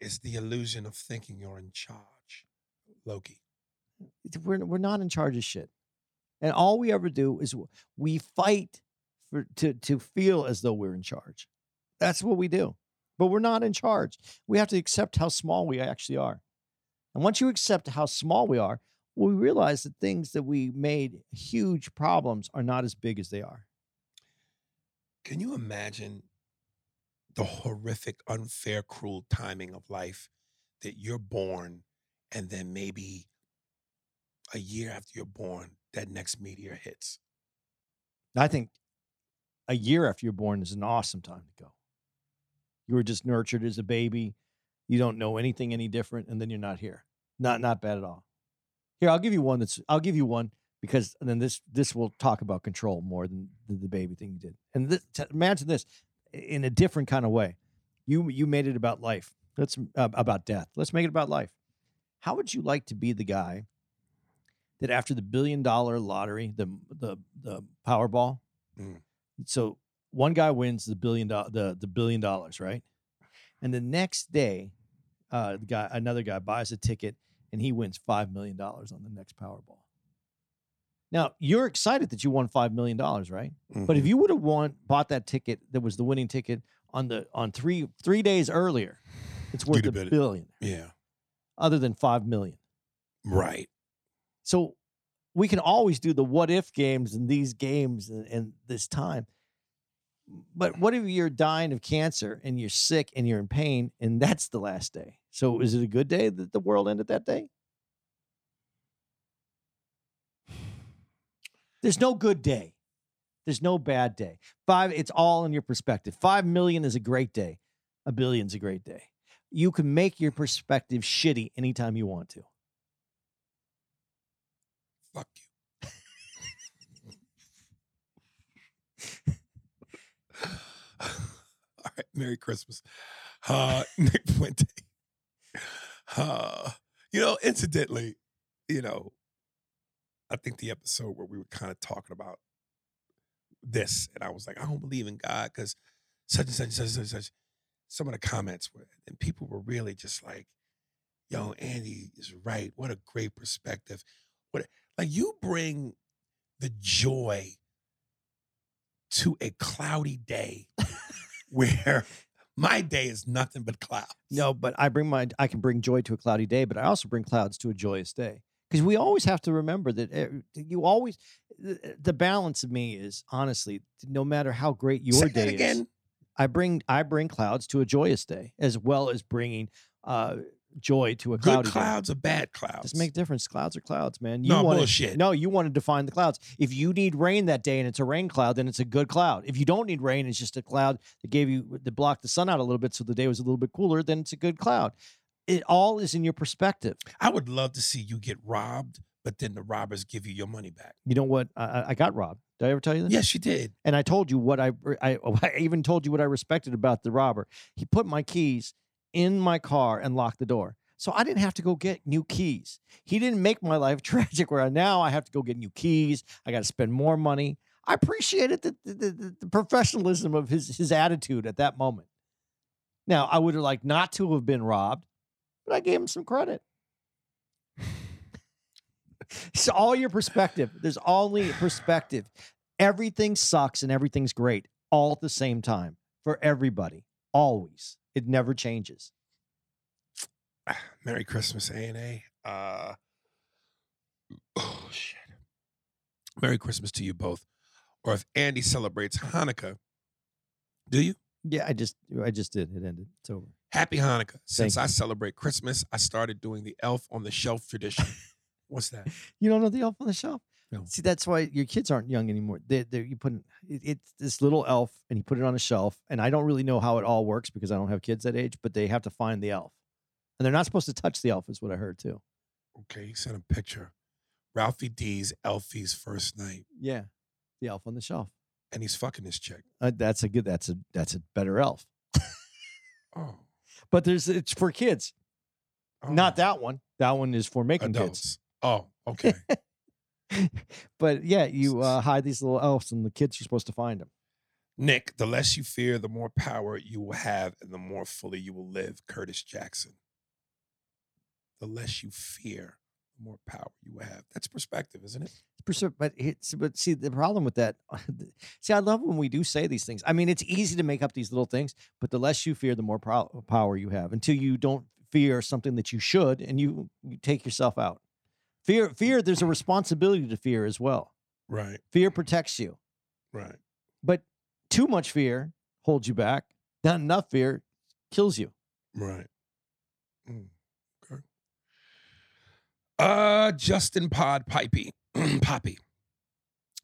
Is the illusion of thinking you're in charge. Loki. we're, we're not in charge of shit and all we ever do is we fight for to to feel as though we're in charge that's what we do but we're not in charge we have to accept how small we actually are and once you accept how small we are we realize that things that we made huge problems are not as big as they are Can you imagine the horrific, unfair, cruel timing of life that you're born and then maybe a year after you're born, that next meteor hits? I think a year after you're born is an awesome time to go. You were just nurtured as a baby. You don't know anything any different, and then you're not here. Not not bad at all. Here, I'll give you one that's I'll give you one because then this this will talk about control more than the, the baby thing you did. And this, imagine this in a different kind of way. You you made it about life. Let's uh, about death. Let's make it about life. How would you like to be the guy that after the billion dollar lottery, the the the Powerball, Mm. so one guy wins the billion do- the the billion dollars, right? And the next day, uh, the guy another guy buys a ticket and he wins five million dollars on the next Powerball. Now you're excited that you won five million dollars, right? But if Mhm. you would have won bought that ticket that was the winning ticket on the on three three days earlier, it's worth a it. billion, yeah, other than 5 million. right. So we can always do the what if games and these games and, and this time. But what if you're dying of cancer and you're sick and you're in pain and that's the last day? So is it a good day that the world ended that day? There's no good day. There's no bad day. Five, it's all in your perspective. Five million is a great day. A billion's a great day. You can make your perspective shitty anytime you want to. Fuck you. All right, Merry Christmas. Uh, Nick. Uh, you know, incidentally, you know, I think the episode where we were kind of talking about this, and I was like, I don't believe in God because such and such and such and such. such. Some of the comments were, and people were really just like, yo, Andy is right. What a great perspective. What like you bring the joy to a cloudy day where my day is nothing but clouds. No, but I bring my I can bring joy to a cloudy day, but I also bring clouds to a joyous day. Because we always have to remember that eh, you always the, the balance of me is honestly, no matter how great your Say day is. I bring I bring clouds to a joyous day as well as bringing uh joy to a Good cloudy day. clouds or bad clouds? Doesn't make a difference. Clouds are clouds, man. You No, wanna- bullshit. No, you want to define the clouds. If you need rain that day and it's a rain cloud, then it's a good cloud. If you don't need rain, it's just a cloud that gave you that blocked the sun out a little bit, so the day was a little bit cooler. Then it's a good cloud. It all is in your perspective. I would love to see you get robbed, but then the robbers give you your money back. You know what? I, I- I got robbed. Did I ever tell you this? Yes, you did. And I told you what I, I I even told you what I respected about the robber. He put my keys in my car and lock the door. So I didn't have to go get new keys. He didn't make my life tragic where now I have to go get new keys. I got to spend more money. I appreciated the, the, the, the professionalism of his his attitude at that moment. Now I would have liked not to have been robbed, but I gave him some credit. it's all your perspective. There's only perspective. Everything sucks and everything's great all at the same time for everybody. Always. It never changes. Merry Christmas, A and A. Uh, oh shit. Merry Christmas to you both. Or if Andy celebrates Hanukkah, do you? Yeah, I just I just did. It ended. It's over. Happy Hanukkah. Since I celebrate Christmas, I started doing the elf on the shelf tradition. What's that? You don't know the elf on the shelf? No. See, that's why your kids aren't young anymore. They, they, you put it, it's this little elf, and you put it on a shelf. And I don't really know how it all works because I don't have kids that age. But they have to find the elf, and they're not supposed to touch the elf, is what I heard too. Okay, he sent a picture. Ralphie D's Elfie's first night, Yeah, the elf on the shelf. and he's fucking his chick. Uh, that's a good. That's a that's a better elf. Oh, But there's it's for kids, oh. not that one. That one is for making kids. adults. Oh, okay. but yeah, you uh, hide these little elves, and the kids are supposed to find them. Nick, the less you fear, the more power you will have, and the more fully you will live. Curtis Jackson. The less you fear, the more power you will have. That's perspective, isn't it? But it's but see the problem with that. see, I love when we do say these things. I mean, it's easy to make up these little things, but the less you fear, the more pro- power you have. Until you don't fear something that you should, and you you take yourself out. Fear, fear. There's a responsibility to fear as well. Right, Fear protects you, right. but too much fear holds you back. Not enough fear kills you. Right. Mm, Okay. Uh Justin Pod Pipey. Poppy.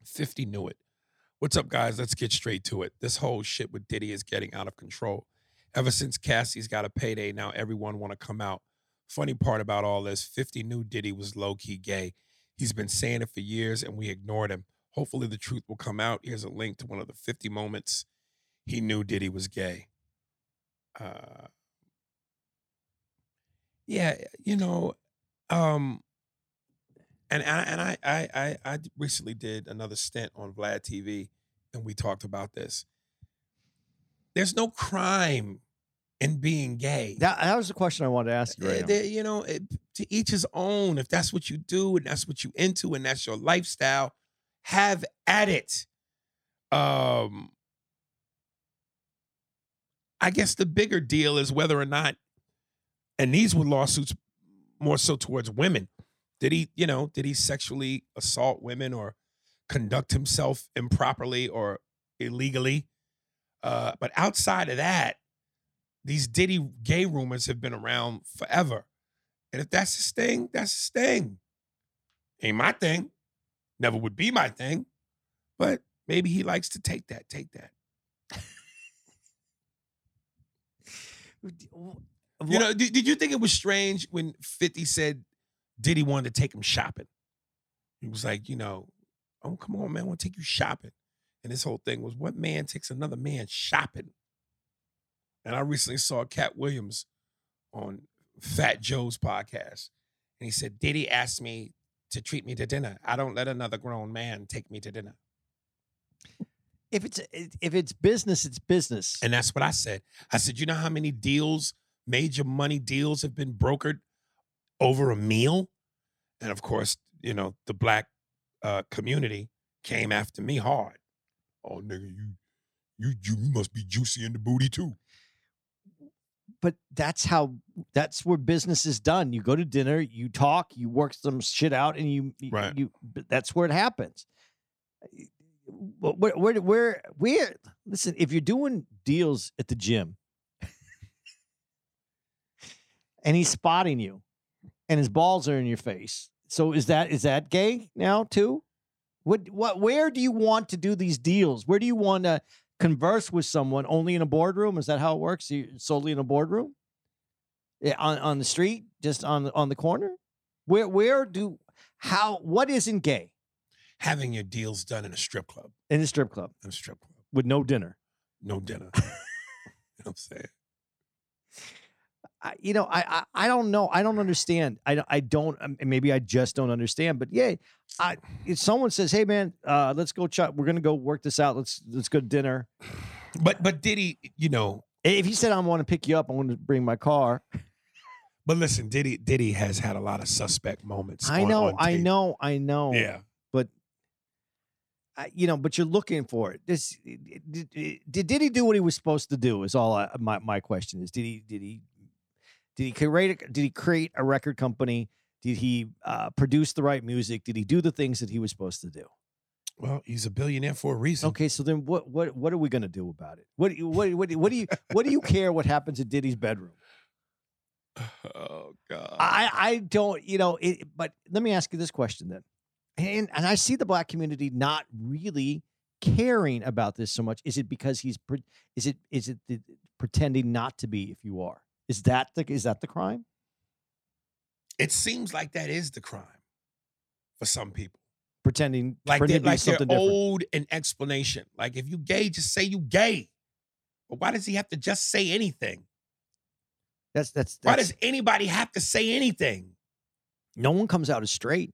50 knew it. What's up, guys? Let's get straight to it. This whole shit with Diddy is getting out of control. Ever since Cassie's got a payday, now everyone want to come out. Funny part about all this, 50 knew Diddy was low-key gay. He's been saying it for years and we ignored him. Hopefully the truth will come out. Here's a link to one of the 50 moments he knew Diddy was gay. Uh yeah, you know, um, And I, and I I I recently did another stint on Vlad TV, and we talked about this. There's no crime in being gay. That, that was the question I wanted to ask you. Eh, Right there- you know, it, to each his own. If that's what you do and that's what you into and that's your lifestyle, have at it. Um, I guess the bigger deal is whether or not, and these were lawsuits more so towards women. Did he, you know, did he sexually assault women or conduct himself improperly or illegally? Uh, but outside of that, these Diddy gay rumors have been around forever. And if that's his thing, that's his thing. Ain't my thing. Never would be my thing. But maybe he likes to take that, take that. You know, did, did you think it was strange when 50 said Diddy wanted to take him shopping? He was like, you know, oh, come on, man, I want to take you shopping. And this whole thing was what man takes another man shopping? And I recently saw Katt Williams on Fat Joe's podcast. And he said, Diddy asked me to treat me to dinner. I don't let another grown man take me to dinner. if it's if it's business, it's business. And that's what I said. I said, you know how many deals, major money deals have been brokered over a meal? And of course, you know, the black uh, community came after me hard. Oh, nigga, you you you must be juicy in the booty too. But that's how that's where business is done. You go to dinner, you talk, you work some shit out, and you you- Right. you. That's where it happens. Where, where, where, where? Listen, if you're doing deals at the gym, and he's spotting you, and his balls are in your face, so is that is that gay now too? What what? Where do you want to do these deals? Where do you want to converse with someone only in a boardroom? Is that how it works? You solely in a boardroom? Yeah, on on the street, just on the on the corner? Where where do how what isn't gay Having your deals done in a strip club. in a strip club In a strip club. with no dinner? No dinner. you know what I'm saying? I, you know, I, I I don't know. I don't understand. I don't- I don't. um, Maybe I just don't understand. But yeah, I if someone says, "Hey man, uh, let's go. Ch- we're gonna go work this out. Let's let's go to dinner." But but Diddy, you know, If he said, "I want to pick you up. I want to bring my car," but listen, Diddy Diddy has had a lot of suspect moments. I on- know, on I know, I know. Yeah. I- you know, but you're looking for it. This did, did, did he do what he was supposed to do? Is all I, my my question is. Did he did he did he create a, did he create a record company? Did he uh, produce the right music? Did he do the things that he was supposed to do? Well, he's a billionaire for a reason. Okay, so then what what what are we gonna do about it? What do you what what, what do you what do you care what happens in Diddy's bedroom? Oh God. I I don't you know it, but let me ask you this question then, and and I see the black community not really caring about this so much. Is it because he's is it is it the, pretending not to be if you are? Is that the is that the crime? it seems like that is the crime for some people. Pretending Like pretending they're, like they're owed an explanation. Like if you gay, just say you gay. But why does he have to just say anything? That's that's, Why does anybody have to say anything? no one comes out as straight.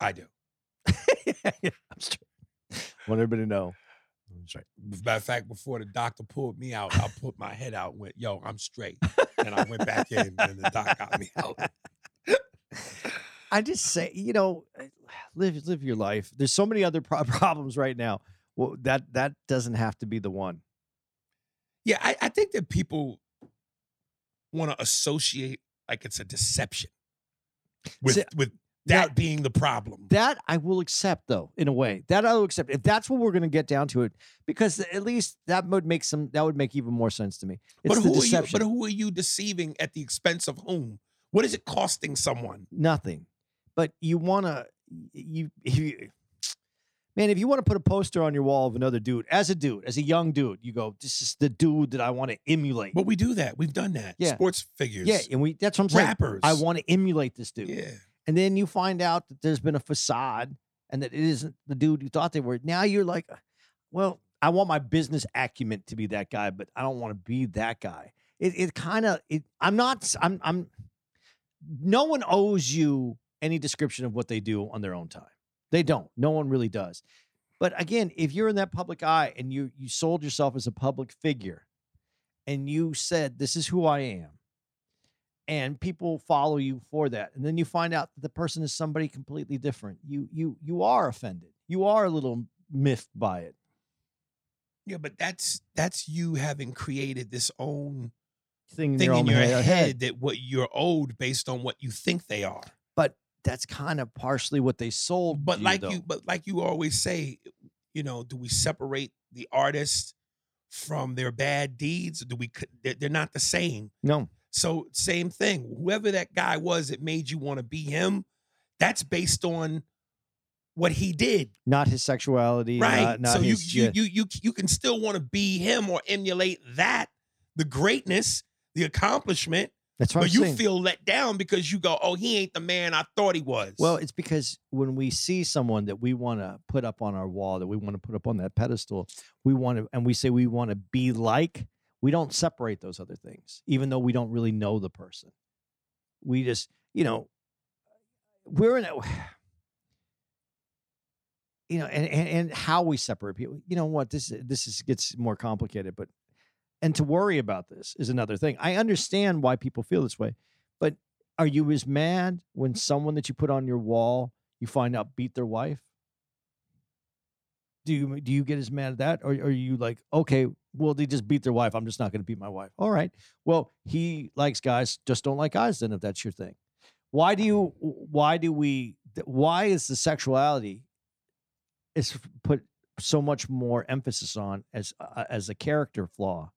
I do. I'm straight. Want everybody to know. I'm straight. Matter of fact, before the doctor pulled me out, I put my head out went, yo, I'm straight. And I went back in and the doc got me out. I just say, you know, eh, live live your life. There's so many other pro- problems right now. Well, that that doesn't have to be the one. Yeah, I, I think that people want to associate like it's a deception with See, with that being the problem. That I will accept, though, in a way. That I will accept if that's what we're going to get down to it, because at least that would make some. That would make even more sense to me. It's but the who are you? deception. But who are you deceiving at the expense of whom? What is it costing someone? Nothing. But you want to, you, you, man. If you want to put a poster on your wall of another dude, as a dude, as a young dude, you go, "This is the dude that I want to emulate." But we do that. We've done that. Yeah. Sports figures. yeah, and we. That's what I'm saying. rappers. I want to emulate this dude. Yeah. And then you find out that there's been a facade and that it isn't the dude you thought they were. Now you're like, uh, well, I want my business acumen to be that guy, but I don't want to be that guy. It it kind of it. I'm not. I'm I'm. No one owes you any description of what they do on their own time. They don't. No one really does. But again, if you're in that public eye and you you sold yourself as a public figure and you said this is who I am and people follow you for that and then you find out that the person is somebody completely different, you you you are offended. You are a little miffed by it. Yeah, but that's that's you having created this own Thing in thing your in your uh, head. head, that what you're owed based on what you think they are. But that's kind of partially what they sold. But like though. you, but like you always say, you know, do we separate the artist from their bad deeds? Do we? They're not the same. no. So same thing. Whoever that guy was that made you want to be him, that's based on what he did, not his sexuality, right? Not, not so you, his, you yeah. you you you can still want to be him or emulate that, the greatness, the accomplishment, that's what but I'm you saying. feel let down because you go, oh, he ain't the man I thought he was. Well, it's because when we see someone that we want to put up on our wall, that we want to put up on that pedestal, we want to, and we say we want to be like, we don't separate those other things, even though we don't really know the person. We just, you know, we're in a, you know, and, and, and how we separate people. You know what? This this is gets more complicated, but and to worry about this is another thing. I understand why people feel this way, but are you as mad when someone that you put on your wall you find out beat their wife? Do you do you get as mad at that, or, are you like, okay, well they just beat their wife, I'm just not going to beat my wife. All right, well he likes guys, just don't like guys. Then if that's your thing, why do you? Why do we? Why is the sexuality is put so much more emphasis on as uh, as a character flaw?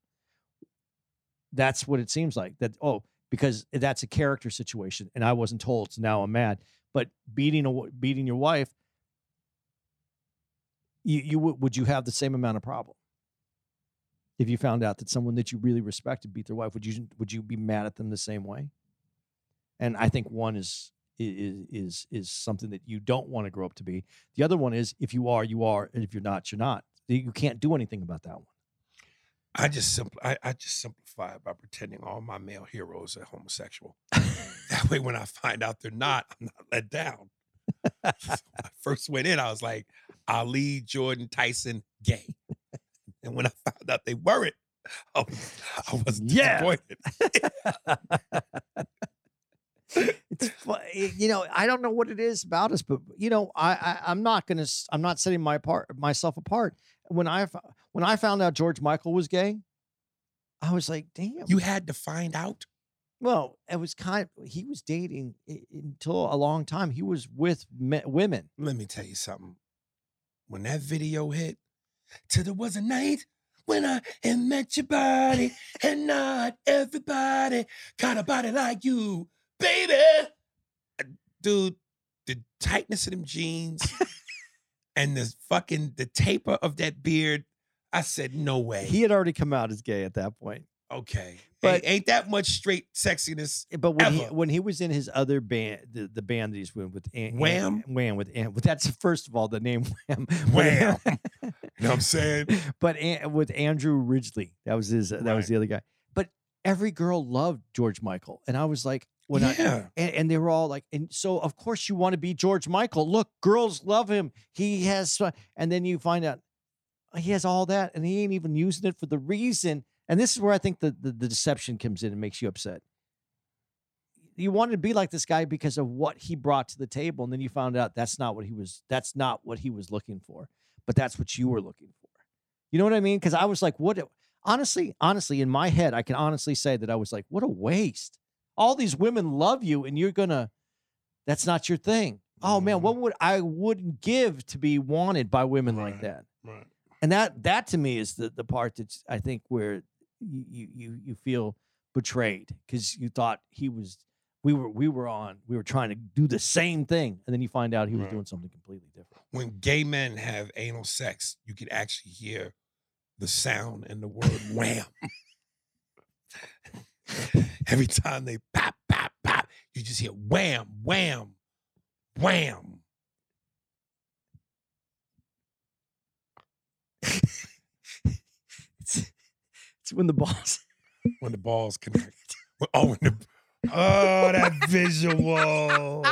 That's what it seems like. That oh, because that's a character situation, and I wasn't told, so now I'm mad. But beating a beating your wife, you you would would you have the same amount of problem if you found out that someone that you really respected beat their wife? Would you would you be mad at them the same way? And I think one is is is is something that you don't want to grow up to be. The other one is if you are, you are, and if you're not, you're not. You can't do anything about that one. I just simpl- I, I just simplify it by pretending all my male heroes are homosexual. that way, when I find out they're not, I'm not let down. when I first went in, I was like, Ali, Jordan, Tyson, gay. And when I found out they weren't, I was, I was Yeah. disappointed. it's you know I don't know what it is about us, but you know I, I I'm not gonna I'm not setting my part myself apart. When I when I found out George Michael was gay, I was like, damn. You had to find out. well, it was kind. He was dating until a long time. He was with me, women. Let me tell you something. When that video hit, till there was a night when I had met your body, and not everybody got a body like you, baby. Dude, the tightness of them jeans and the fucking the taper of that beard. I said, no way. He had already come out as gay at that point. Okay. But- ain't, ain't that much straight sexiness. But when he, when he was in his other band, the, the band that he's with, with An- Wham? Wham with but that's first of all the name Wham. Wham. You know what I'm saying? but An- with Andrew Ridgeley, that was his. That was the other guy. But every girl loved George Michael, and I was like, when I and, and they were all like, and so of course you want to be George Michael. Look, girls love him. He has, and then you find out he has all that, and he ain't even using it for the reason. And this is where I think the the, the deception comes in and makes you upset. You wanted to be like this guy because of what he brought to the table, and then you found out that's not what he was. That's not what he was looking for, but that's what you were looking for. You know what I mean? Because I was like, what? Honestly, honestly, in my head, I can honestly say that I was like, what a waste. All these women love you, and you're gonna. That's not your thing. Oh man, Mhm. what would I wouldn't give to be wanted by women like that? Right. And that that to me is the the part that I think where you you you, feel betrayed because you thought he was we were we were on we were trying to do the same thing and then you find out he was Right. doing something completely different. when gay men have anal sex, you can actually hear the sound and the word wham. Every time they pop, pop, pop, you just hear wham, wham, wham when the balls when the balls connect. Oh, when the, oh, that visual.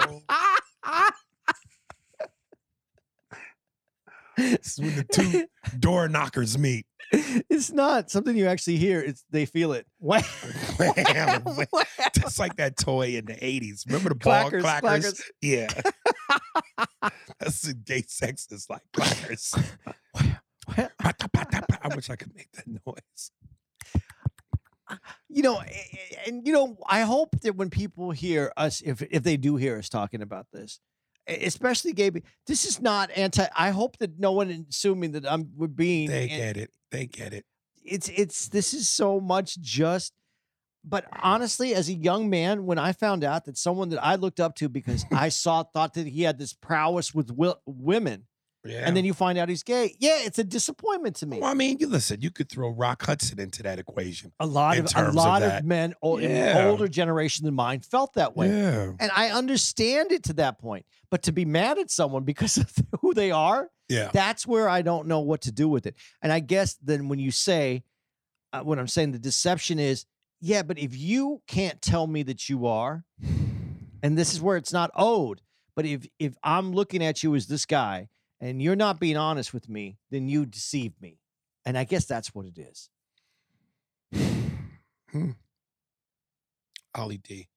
it's when the two door knockers meet. It's not something you actually hear. It's they feel it. Wham. Wham. Wham. Just like that toy in the 80s. Remember the clackers, ball clackers? clackers. Yeah. That's the gay sexist like clackers. I wish I could make that noise. Uh, you know, and you know, I hope that when people hear us, if if they do hear us talking about this, especially Gabe, this is not anti. I hope that no one assuming that I'm we're being. They get it. They get it. It's it's this is so much just. But honestly, as a young man, when I found out that someone that I looked up to because I saw thought that he had this prowess with wi- women, Yeah. and then you find out he's gay, yeah, it's a disappointment to me. well, I mean, you listen, you could throw Rock Hudson into that equation. a lot of a of lot of, that. men o- Yeah. older generation than mine felt that way. Yeah. And I understand it to that point. But to be mad at someone because of who they are, Yeah. that's where I don't know what to do with it. And I guess then when you say, uh, when I'm saying the deception is, yeah, but if you can't tell me that you are, and this is where it's not owed, but if if I'm looking at you as this guy and you're not being honest with me, then you deceive me. And I guess that's what it is. Ollie D.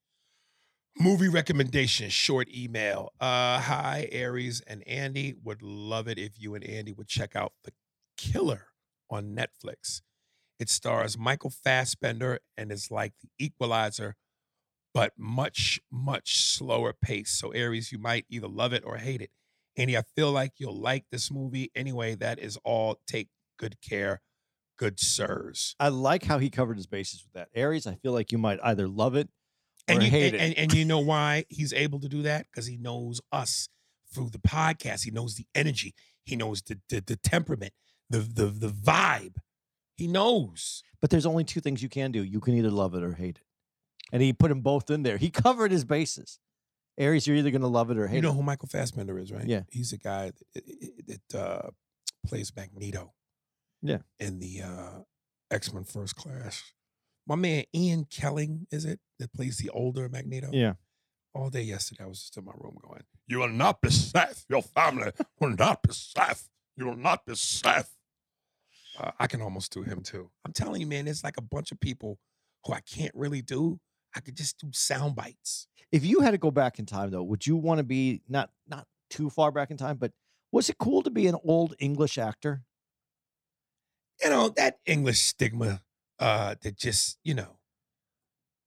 Movie recommendation, short email. Uh, hi, Aries and Andy. Would love it if you and Andy would check out The Killer on Netflix. It stars Michael Fassbender and is like The Equalizer, but much, much slower pace. So, Aries, you might either love it or hate it. Andy, I feel like you'll like this movie. Anyway, that is all. Take good care. Good sirs. I like how he covered his bases with that. Aries, I feel like you might either love it or and you, hate and, it. And, and you know why he's able to do that? Because he knows us through the podcast. He knows the energy. He knows the the, the temperament, the, the the vibe. He knows. But there's only two things you can do. You can either love it or hate it. And he put them both in there. He covered his bases. Aries, you're either going to love it or hate it. You know it. who Michael Fassbender is, right? Yeah. He's a guy that, that uh, plays Magneto. Yeah. In the uh, X Men First Class. My man Ian McKellen, is it, that plays the older Magneto? Yeah. all day yesterday, I was just in my room going, You will not be safe. Your family will not be safe. You will not be safe. Uh, I can almost do him too. I'm telling you, man, it's like a bunch of people who I can't really do. I could just do sound bites. If you had to go back in time, though, would you want to be not not too far back in time, but was it cool to be an old English actor? You know, that English stigma uh, that just, you know,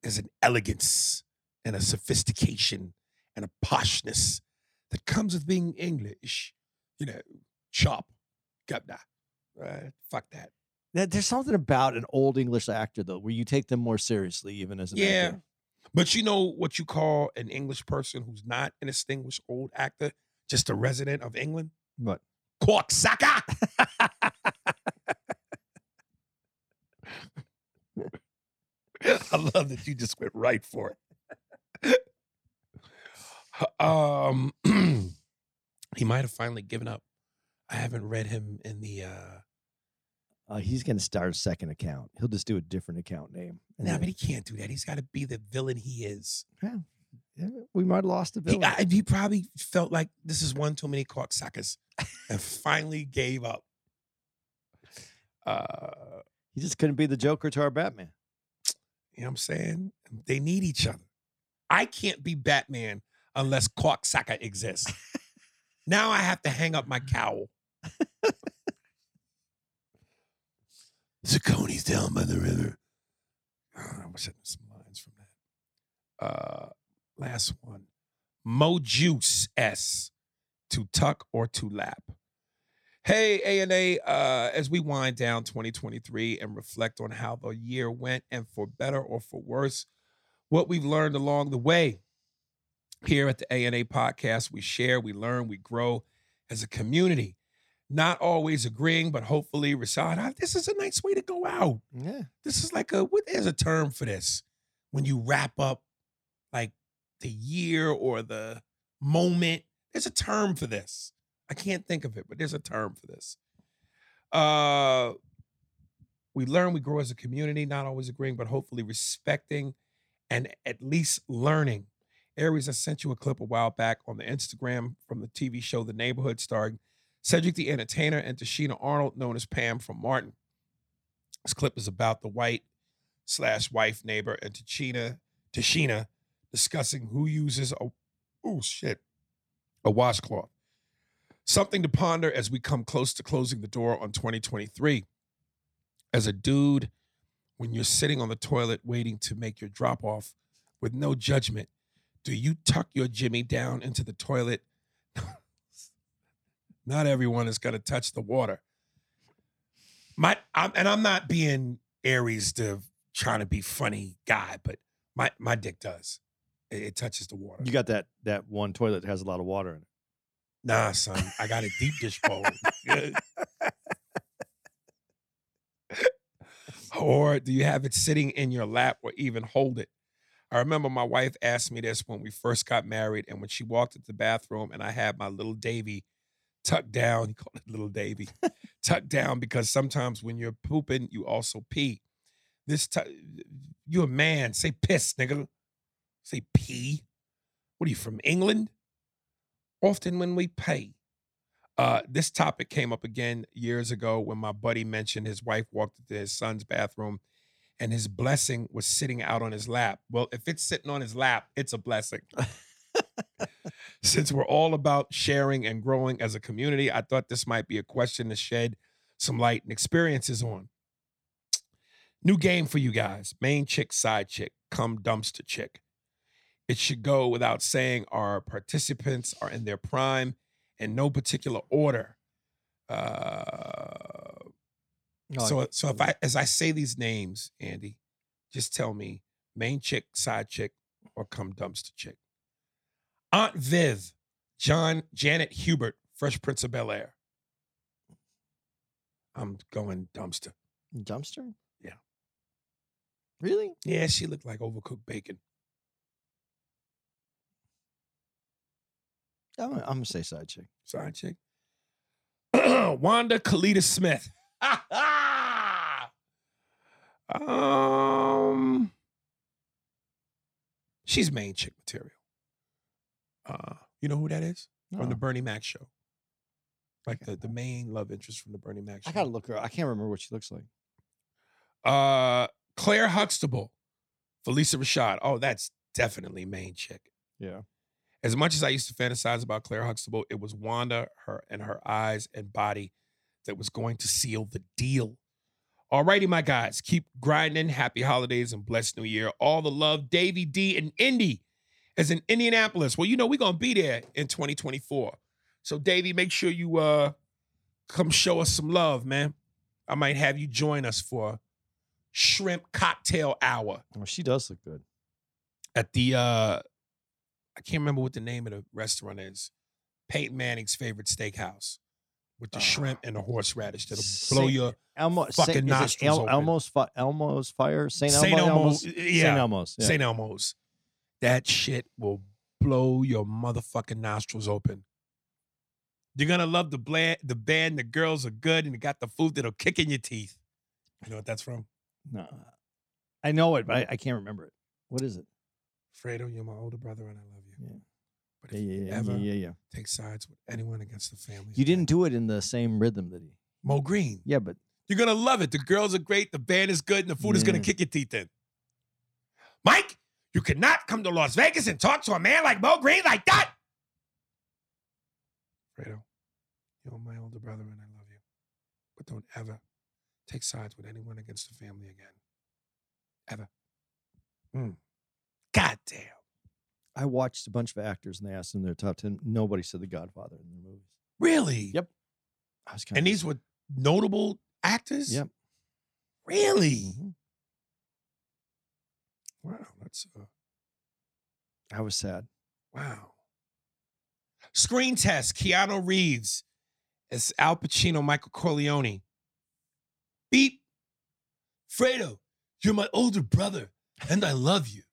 there's an elegance and a sophistication and a poshness that comes with being English. You know, chop, gabda. Uh, fuck that. There- There's something about an old English actor, though, where you take them more seriously, even as an Yeah. actor. But you know what you call an English person who's not an distinguished old actor, just a resident of England? What? Cocksucker! I love that you just went right for it. um, he might have finally given up. I haven't read him in the. uh Uh, he's going to start a second account. He'll just do a different account name. and No, then- but he can't do that. He's got to be the villain he is. Yeah, we might have lost the He, villain. I, he probably felt like this is one too many cocksuckers and finally gave up. Uh, he just couldn't be the Joker to our Batman. you know what I'm saying? They need each other. I can't be Batman unless cocksucker exists. now I have to hang up my cowl. Zacconi's down by the river. I wish I some lines from that. Uh, last one. Mo Juice S. To tuck or to lap. Hey, A&A, uh, as we wind down 2023 and reflect on how the year went and for better or for worse, what we've learned along the way. Here at the A&A podcast, we share, we learn, we grow as a community. Not always agreeing, but hopefully, Rasad, ah, this is a nice way to go out. Yeah. This is like a, There's a term for this? When you wrap up like the year or the moment, there's a term for this. I can't think of it, but there's a term for this. Uh, we learn, we grow as a community, not always agreeing, but hopefully respecting and at least learning. Aries, I sent you a clip a while back on the Instagram from the TV show The Neighborhood starring Cedric the Entertainer and Tichina Arnold, known as Pam from Martin. This clip is about the white slash wife neighbor and Tichina, Tichina discussing who uses a oh shit a washcloth. Something to ponder as we come close to closing the door on 2023. As a dude, when you're sitting on the toilet waiting to make your drop off with no judgment, do you tuck your Jimmy down into the toilet? Not everyone is going to touch the water. My, I'm, and I'm not being Aries to trying to be funny guy, but my my dick does. It, it touches the water. You got that that one toilet that has a lot of water in it. Nah, son, I got a deep dish bowl. Or do you have it sitting in your lap or even hold it? I remember my wife asked me this when we first got married, and when she walked into the bathroom and I had my little Davy tucked down, he called it little Davy, tucked down because sometimes when you're pooping, you also pee. This time, you a man, say piss, nigga. Say pee. What are you from England? Often when we pay. Uh, this topic came up again years ago when my buddy mentioned his wife walked into his son's bathroom and his blessing was sitting out on his lap. Well, if it's sitting on his lap, it's a blessing. Since we're all about sharing and growing as a community, I thought this might be a question to shed some light and experiences on. New game for you guys main chick, side chick, come dumpster chick. It should go without saying our participants are in their prime in no particular order. Uh, so so if I as I say these names, Andy, just tell me main chick, side chick, or come dumpster chick. Aunt Viv, John Janet Hubert, Fresh Prince of Bel Air. I'm going dumpster. dumpster. Yeah. Really? Yeah, she looked like overcooked bacon. I'm, I'm gonna say side chick. Side chick. Wanda Kellita Smith. um, she's main chick material. Uh, you know who that is from the Bernie Mac show? Like the, the main love interest from the Bernie Mac show. I gotta look her. I can't remember what she looks like. Uh, Claire Huxtable, Phylicia Rashad. Oh, that's definitely main chick. Yeah. As much as I used to fantasize about Claire Huxtable, it was Wanda, her and her eyes and body that was going to seal the deal. Alrighty, my guys, keep grinding. Happy holidays and blessed new year. All the love, Davy D and Indy is in Indianapolis. Well, you know we're gonna be there in 2024. So, Davy, make sure you uh come show us some love, man. I might have you join us for shrimp cocktail hour Oh, she does look good. at the uh I can't remember what the name of the restaurant is. Peyton Manning's favorite steakhouse with the Ah. shrimp and the horseradish that'll blow your Elmo, fucking Saint, nostrils El, open. Elmo's, Elmo's fire. Saint Elmo. Saint Elmo, Elmo's, yeah, Saint Elmo's. Yeah. St. Elmo's. That shit will blow your motherfucking nostrils open. You're gonna love the bland, the band. The girls are good, and they got the food that'll kick in your teeth. You know what that's from? No, I know it, but I, I can't remember it. What is it? Fredo, you're my older brother, and I love you. Yeah. But Yeah, if yeah, you yeah, ever yeah, yeah, yeah. take sides with anyone against the family, You didn't do it in the same rhythm that he. Moe Greene. Yeah, but You're gonna love it. The girls are great, the band is good, and the food is gonna kick your teeth in. Mike, you cannot come to Las Vegas and talk to a man like Moe Greene like that. Fredo, you're my older brother and I love you. But don't ever take sides with anyone against the family again. Ever. Mm. God damn. I watched a bunch of actors and they asked them their top ten. Nobody said The Godfather in their movies. Really? Yep. I was kind And these were notable actors? Yep. Really? Mhm. Wow, that's uh I was sad. Wow. Screen test Keanu Reeves as Al Pacino, Michael Corleone. Beep. Fredo, you're my older brother and I love you.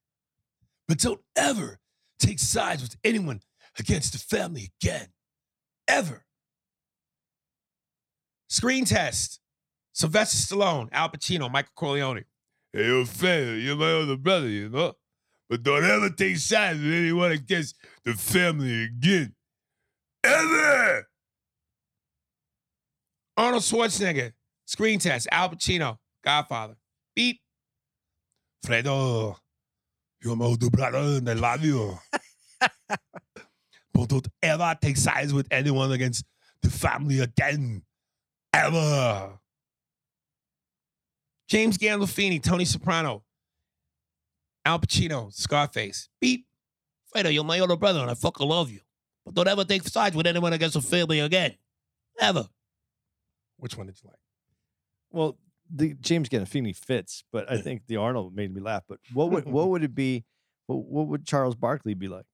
But don't ever take sides with anyone against the family again. Ever. Screen test Sylvester Stallone, Al Pacino, Michael Corleone. Hey, yo, Fredo, you're my older brother, you know? But don't ever take sides with anyone against the family again. Ever! Arnold Schwarzenegger, screen test. Al Pacino, Godfather. Beep. Fredo, you're my older brother and I love you. but don't ever take sides with anyone against the family again. Ever. James Gandolfini, Tony Soprano, Al Pacino, Scarface. Beep. Fredo, you're my older brother and I fucking love you. But don't ever take sides with anyone against the family again. Ever. Which one did you like? Well, the James Gandolfini fits, but I think the Arnold made me laugh. But what would what would it be? What, what would Charles Barkley be like?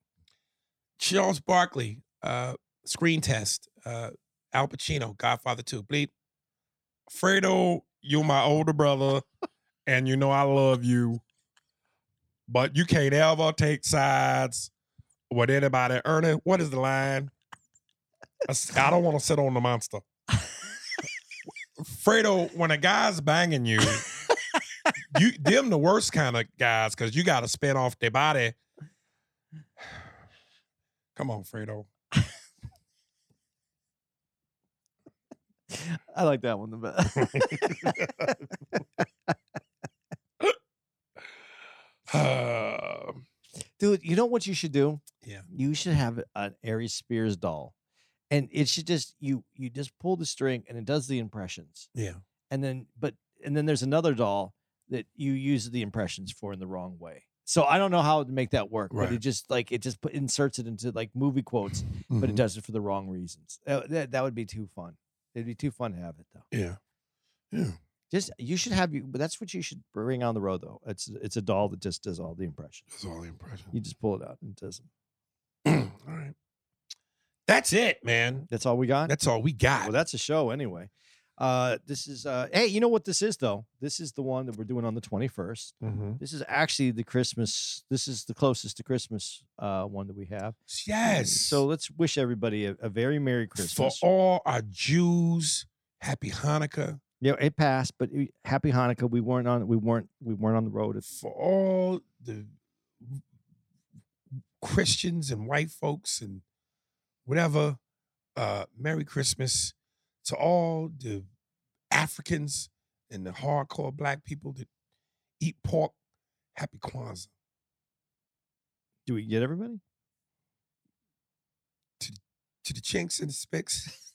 Charles Barkley, uh, screen test. Uh, Al Pacino, Godfather 2. Bleep. Fredo, you're my older brother, and you know I love you. But you can't ever take sides with anybody. Ernie, what is the line? I don't want to sit on the monster. Fredo, when a guy's banging you, you them the worst kind of guys because you got to spin off their body. Come on, Fredo. I like that one the best. Uh, Dude, you know what you should do? Yeah. You should have an Aries Spears doll. And it should just you you just pull the string and it does the impressions. yeah. And then but and then there's another doll that you use the impressions for in the wrong way. So I don't know how to make that work, but Right. it just like it just put, inserts it into like movie quotes, but it Mhm. does it for the wrong reasons. Uh, that that would be too fun. It'd be too fun to have it though. Yeah. Yeah. Just you should have you, but that's what you should bring on the road though. It's it's a doll that just does all the impressions. That's all the impression. You just pull it out and it does them. all right. That's it, man. That's all we got. That's all we got. well, that's a show anyway. Uh, this is uh, hey, you know what this is though? This is the one that we're doing on the twenty first. Mhm. This is actually the Christmas. This is the closest to Christmas uh, one that we have. Yes. So let's wish everybody a, a very merry Christmas. for all our Jews, happy Hanukkah. yeah, it passed, but it- happy Hanukkah. We weren't on. We weren't. We weren't on the road. For all the Christians and white folks and whatever, uh, Merry Christmas to all the Africans and the hardcore black people that eat pork. Happy Kwanzaa. do we get everybody? To the chinks and the spicks.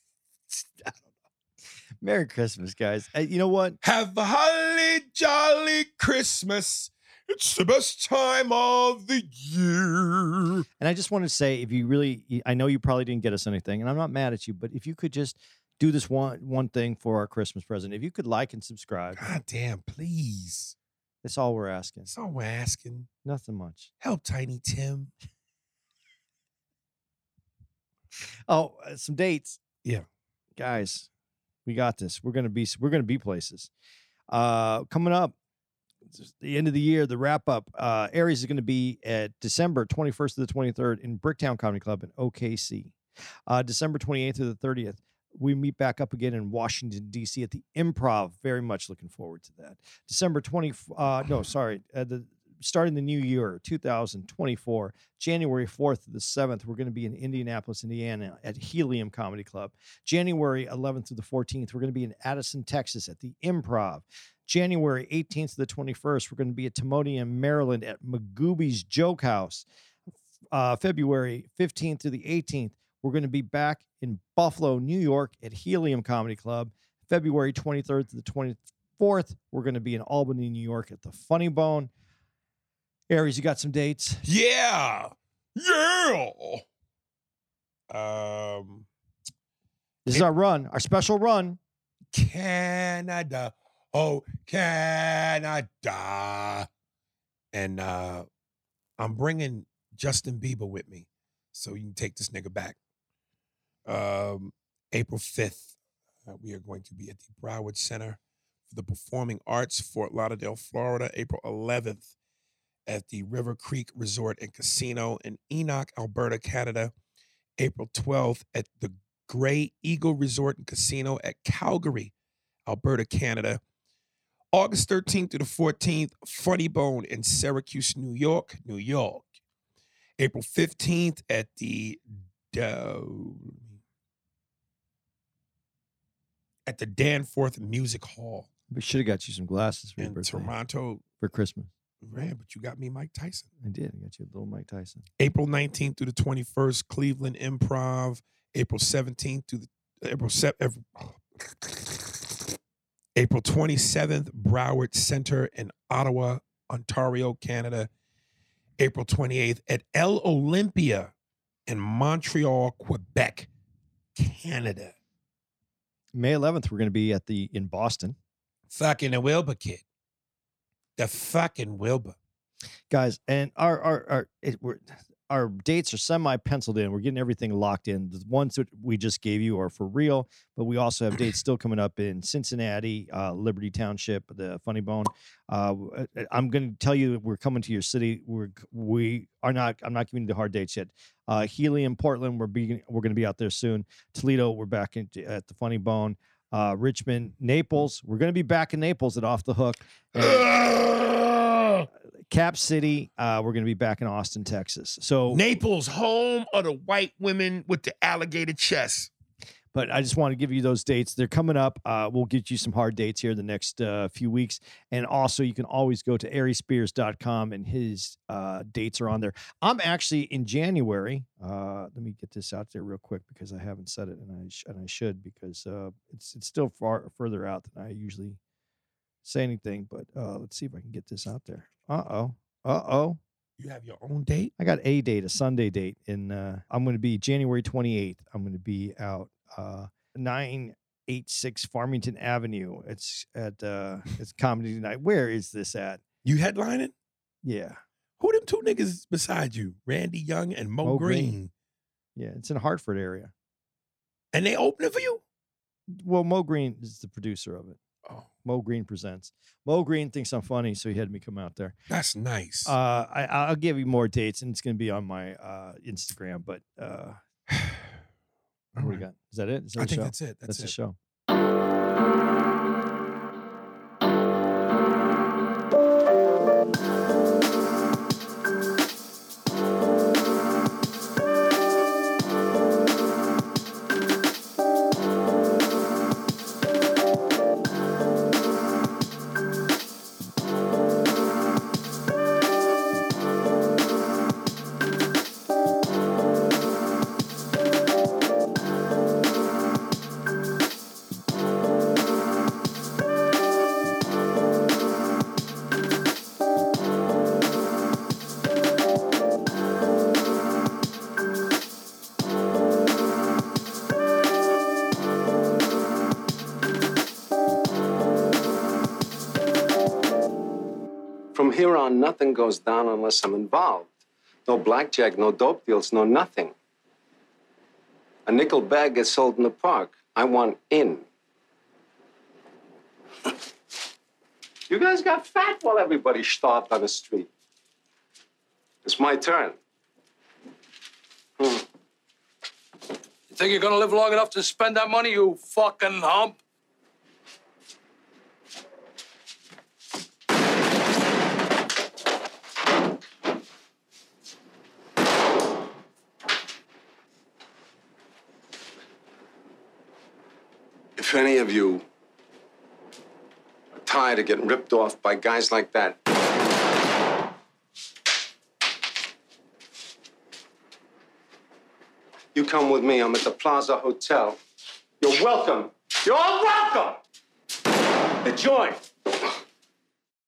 I don't know. Merry Christmas, guys. Uh, you know what? Have a holly jolly Christmas. It's the best time of the year. And I just want to say, if you really, I know you probably didn't get us anything, and I'm not mad at you, but if you could just do this one one thing for our Christmas present, if you could like and subscribe, God damn, please. that's all we're asking. That's all we're asking. Nothing much. Help Tiny Tim. Oh, uh, some dates. Yeah. guys, we got this. We're gonna be we're gonna be places. Uh, coming up, the end of the year, the wrap up. Uh, Aries is going to be at December 21st to the 23rd in Bricktown Comedy Club in OKC. Uh, December 28th to the 30th, we meet back up again in Washington D.C. at the Improv. Very much looking forward to that. December 20. Uh, no, sorry, uh, the starting the new year 2024 january 4th to the 7th we're going to be in indianapolis indiana at helium comedy club january 11th to the 14th we're going to be in addison texas at the improv january 18th to the 21st we're going to be at timonium maryland at magooby's joke house uh, february 15th to the 18th we're going to be back in buffalo new york at helium comedy club february 23rd to the 24th we're going to be in albany new york at the funny bone Aries, you got some dates? Yeah. Yeah. Um, This is our run, our special run. Canada. Oh, Canada. And uh, I'm bringing Justin Bieber with me so you can take this nigga back. Um, April 5th, uh, we are going to be at the Broward Center for the Performing Arts, Fort Lauderdale, Florida. April 11th at the River Creek Resort and Casino in Enoch, Alberta, Canada. April 12th at the Grey Eagle Resort and Casino at Calgary, Alberta, Canada. August 13th to the 14th, Funny Bone in Syracuse, New York, New York. April 15th at the uh, at the Danforth Music Hall We should have got you some glasses for your birthday Toronto. for Christmas. Man, but you got me Mike Tyson. I did. I got you a little Mike Tyson. April 19th through the 21st, Cleveland Improv. April 17th through the April 7th. April 27th, Broward Center in Ottawa, Ontario, Canada. April 28th at L'Olympia in Montreal, Quebec, Canada. May 11th, we're going to be at the in Boston. Fucking the Wilbur kid. The fucking Wilbur. guys and our our our it, we're, our dates are semi penciled in. We're getting everything locked in. The ones that we just gave you are for real but we also have dates still coming up in cincinnati uh, liberty township the funny bone. Uh, uh, i'm going to tell you we're coming to your city. We're we are not i'm not giving you the hard dates yet. Uh, helium portland we're being we're going to be out there soon. Toledo we're back in, at the funny bone. Uh, richmond naples we're going to be back in naples at off the hook. And- Cap City. Uh, we're going to be back in Austin, Texas. So, Naples, home of the white women with the alligator chest. but I just want to give you those dates. They're coming up. Uh, we'll get you some hard dates here in the next uh, few weeks. And also, you can always go to ariespears.com and his uh, dates are on there. I'm actually in January. Uh, let me get this out there real quick because I haven't said it and I, sh- and I should because uh, it's, it's still far further out than I usually say anything. But uh, let's see if I can get this out there. Uh oh. Uh oh. You have your own date? I got a date, a Sunday date, and uh, I'm going to be January 28th. I'm going to be out uh, 986 Farmington Avenue. It's at uh, it's comedy night. Where is this at? You headlining? Yeah, Who them two niggas beside you? Randy Young and Mo, Mo Green. Green. yeah, it's in Hartford area. And they opening for you? Well, Mo Green is the producer of it. Oh, Mo Green presents. Mo Green thinks I'm funny, so he had me come out there. that's nice. Uh, I, I'll give you more dates, and it's going to be on my uh, Instagram. But uh, what do we got? Is that it? Is that I think show? that's it. That's, That's the show. Goes down unless I'm involved. No blackjack, no dope deals, no nothing. A nickel bag gets sold in the park. I want in. you guys got fat while everybody starved on the street. It's my turn. Hmm. You think you're gonna live long enough to spend that money, you fucking hump? If any of you are tired of getting ripped off by guys like that, you come with me. I'm at the Plaza Hotel. You're welcome. You're all welcome. The joint.